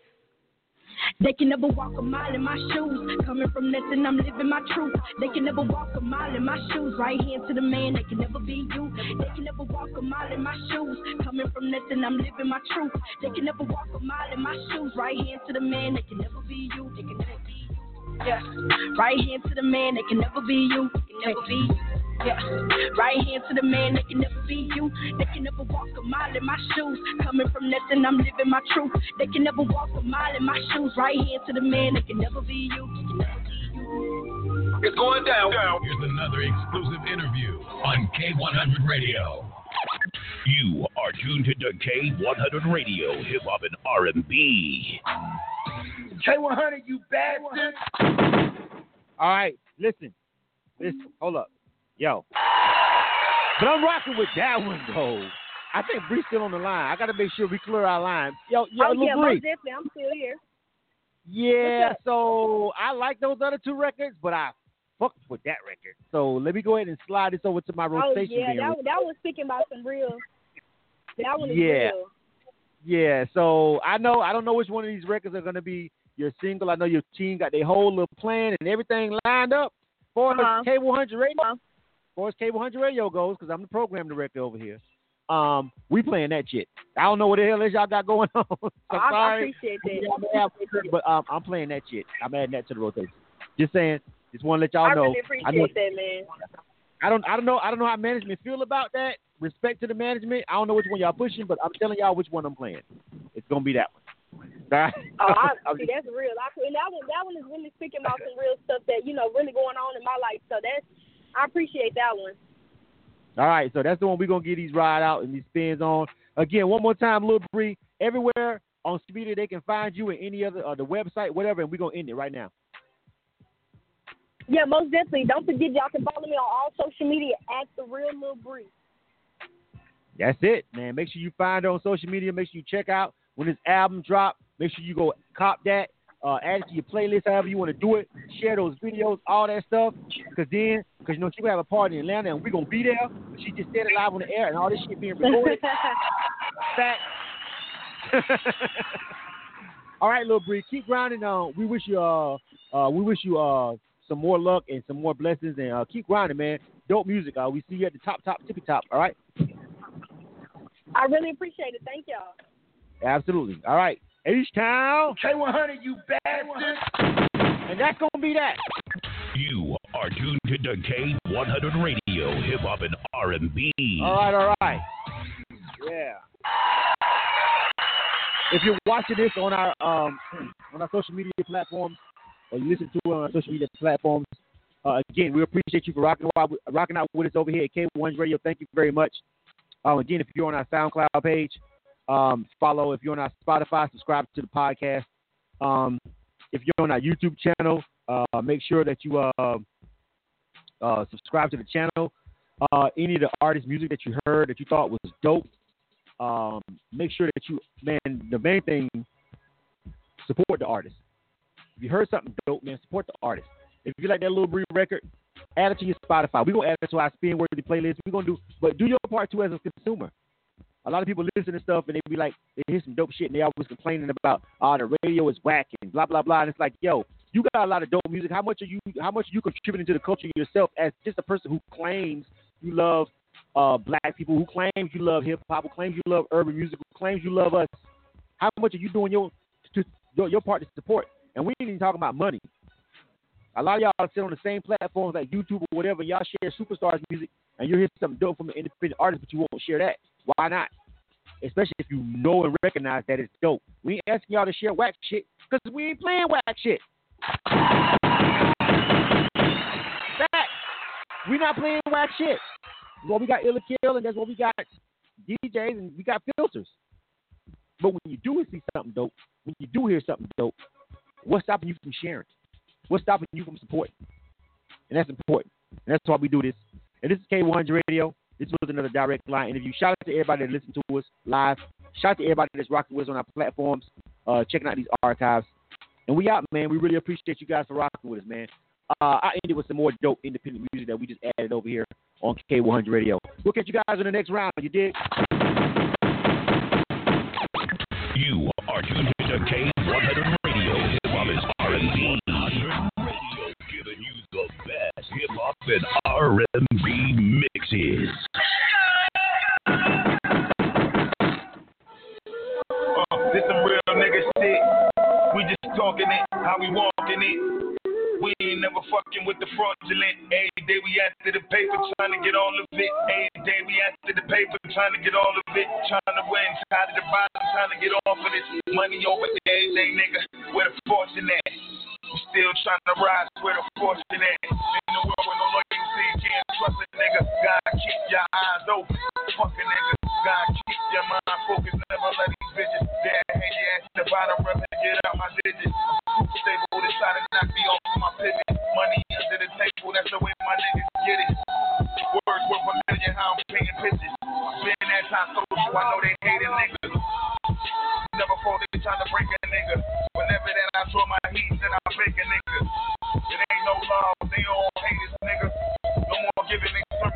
They can never walk a mile in my shoes. Coming from nothing, I'm living my truth. They can never walk a mile in my shoes. Right hand to the man, they can never be you. They can never walk a mile in my shoes. Coming from nothing, I'm living my truth. They can never walk a mile in my shoes. Right hand to the man, they can never be you. They can never be you. Yeah. Right hand to the man, they can never be you. They can never be you. Yeah. Right hand to the man, they can never be you. They can never walk a mile in my shoes. Coming from nothing, I'm living my truth. They can never walk a mile in my shoes. Right hand to the man, they can never be you. Can never be you. It's going down. Here's another exclusive interview on K100 Radio. You are tuned to K100 Radio, Hip Hop and R&B. K100, you bastard. All right, listen. Listen, hold up. Yo. But I'm rocking with that one, though. I think Bri's still on the line. I got to make sure we clear our line. Yo, yo, oh, yeah, Bri. definitely. I'm still here. Yeah, so I like those other two records, but I fucked with that record. So let me go ahead and slide this over to my Oh, rotation. yeah, bin. that, that was speaking about some real. That one is Yeah. real. Yeah, so I know I don't know which one of these records are gonna be your single. I know your team got their whole little plan and everything lined up for Uh-huh. K100 Radio. As far as K100 Radio goes, because I'm the program director over here. Um, we playing that shit. I don't know what the hell is y'all got going on. so I, I sorry. appreciate that. Have- but um, I'm playing that shit. I'm adding that to the rotation. Just saying. Just want to let y'all I know. really I know. appreciate that, man. I don't. I don't know. I don't know how management feel about that. Respect to the management. I don't know which one y'all pushing, but I'm telling y'all which one I'm playing. It's gonna be that one. Right? Oh, I, see, that's real. I, and that one, that one is really speaking about some real stuff that you know really going on in my life. So that's, I appreciate that one. All right, so that's the one we're gonna get these ride out and these spins on. Again, one more time, Lil Bri, everywhere on Speedy they can find you and any other uh, the website, whatever, and we're gonna end it right now. Yeah, most definitely. Don't forget y'all can follow me on all social media at the real Lil Bri. That's it, man. Make sure you find her on social media. Make sure you check out when this album drop. Make sure you go cop that. Uh, add it to your playlist, however you want to do it. Share those videos, all that stuff. Because then, because you know, she gonna have a party in Atlanta and we're gonna be there. She just said it live on the air and all this shit being recorded. Fact. all right, little Bri, keep grinding. Uh, we wish you uh, uh, we wish you uh, some more luck and some more blessings, and uh, keep grinding, man. Dope music. Uh, we see you at the top, top, tippy top. All right. I really appreciate it. Thank y'all. Absolutely. All right. H Town. K100, you bastard. And that's gonna be that. You are tuned to the K100 Radio, Hip Hop and R&B. All right, all right. Yeah. If you're watching this on our um on our social media platforms, or you listen to it on our social media platforms, uh, again, we appreciate you for rocking out, rocking out with us over here at K1 Radio. Thank you very much. Um, again, if you're on our SoundCloud page, um, follow. If you're on our Spotify, subscribe to the podcast. Um, if you're on our YouTube channel, uh, make sure that you uh, uh, subscribe to the channel. Uh, any of the artist music that you heard that you thought was dope, um, make sure that you, man, the main thing, support the artist. If you heard something dope, man, support the artist. If you like that little brief record, add it to your Spotify. We're gonna add it to our spin worthy playlist. We're gonna do, but do your part too as a consumer. A lot of people listen to stuff and they be like, they hear some dope shit and they always complaining about, oh, the radio is whack and blah blah blah. And it's like, yo, you got a lot of dope music. How much are you? How much are you contributing to the culture yourself as just a person who claims you love uh, black people, who claims you love hip hop, who claims you love urban music, who claims you love us? How much are you doing your to, your, your part to support? And we ain't even talking about money. A lot of y'all sit on the same platforms like YouTube or whatever. Y'all share superstars music, and you hear something dope from an independent artist, but you won't share that. Why not? Especially if you know and recognize that it's dope. We ain't asking y'all to share whack shit because we ain't playing whack shit. Fact. We not playing whack shit. Well, we got Illa Kill, and that's what we got DJs, and we got filters. But when you do see something dope, when you do hear something dope, what's stopping you from sharing? What's stopping you from supporting? And that's important. And that's why we do this. And this is K100 Radio. This was another direct line interview. Shout out to everybody that listens to us live. Shout out to everybody that's rocking with us on our platforms, uh, checking out these archives. And we out, man. We really appreciate you guys for rocking with us, man. Uh, I ended with some more dope independent music that we just added over here on K100 Radio. We'll catch you guys in the next round. You did? You are tuned to K100 and R&B mixes. Uh, this some real nigga shit. We just talking it, how we walking it. We ain't never fucking with the fraudulent. Every day we after the paper, trying to get all of it. Every day we after the paper, trying to get all of it. Trying to win, tired of the bottom, trying to get off of this. Money over everything, nigga. Where the fortune at? Still trying to rise where the fortune at. In the world with no loyalty, can't trust a nigga. God keep your eyes open. Fuck a nigga. God, keep your mind focused, never let these bitches get Hang your ass the bottom, rub get out my digits. Super stable, decided not to be off my pivot. Money under the table, that's the way my niggas get it. Words worth a million, how I'm painting pictures. Been that time so I know they hating niggas. Never fall, they trying to break a nigga. Whenever that I throw my heat, then I break a nigga. It ain't no love, they all hate this nigga. No more giving niggas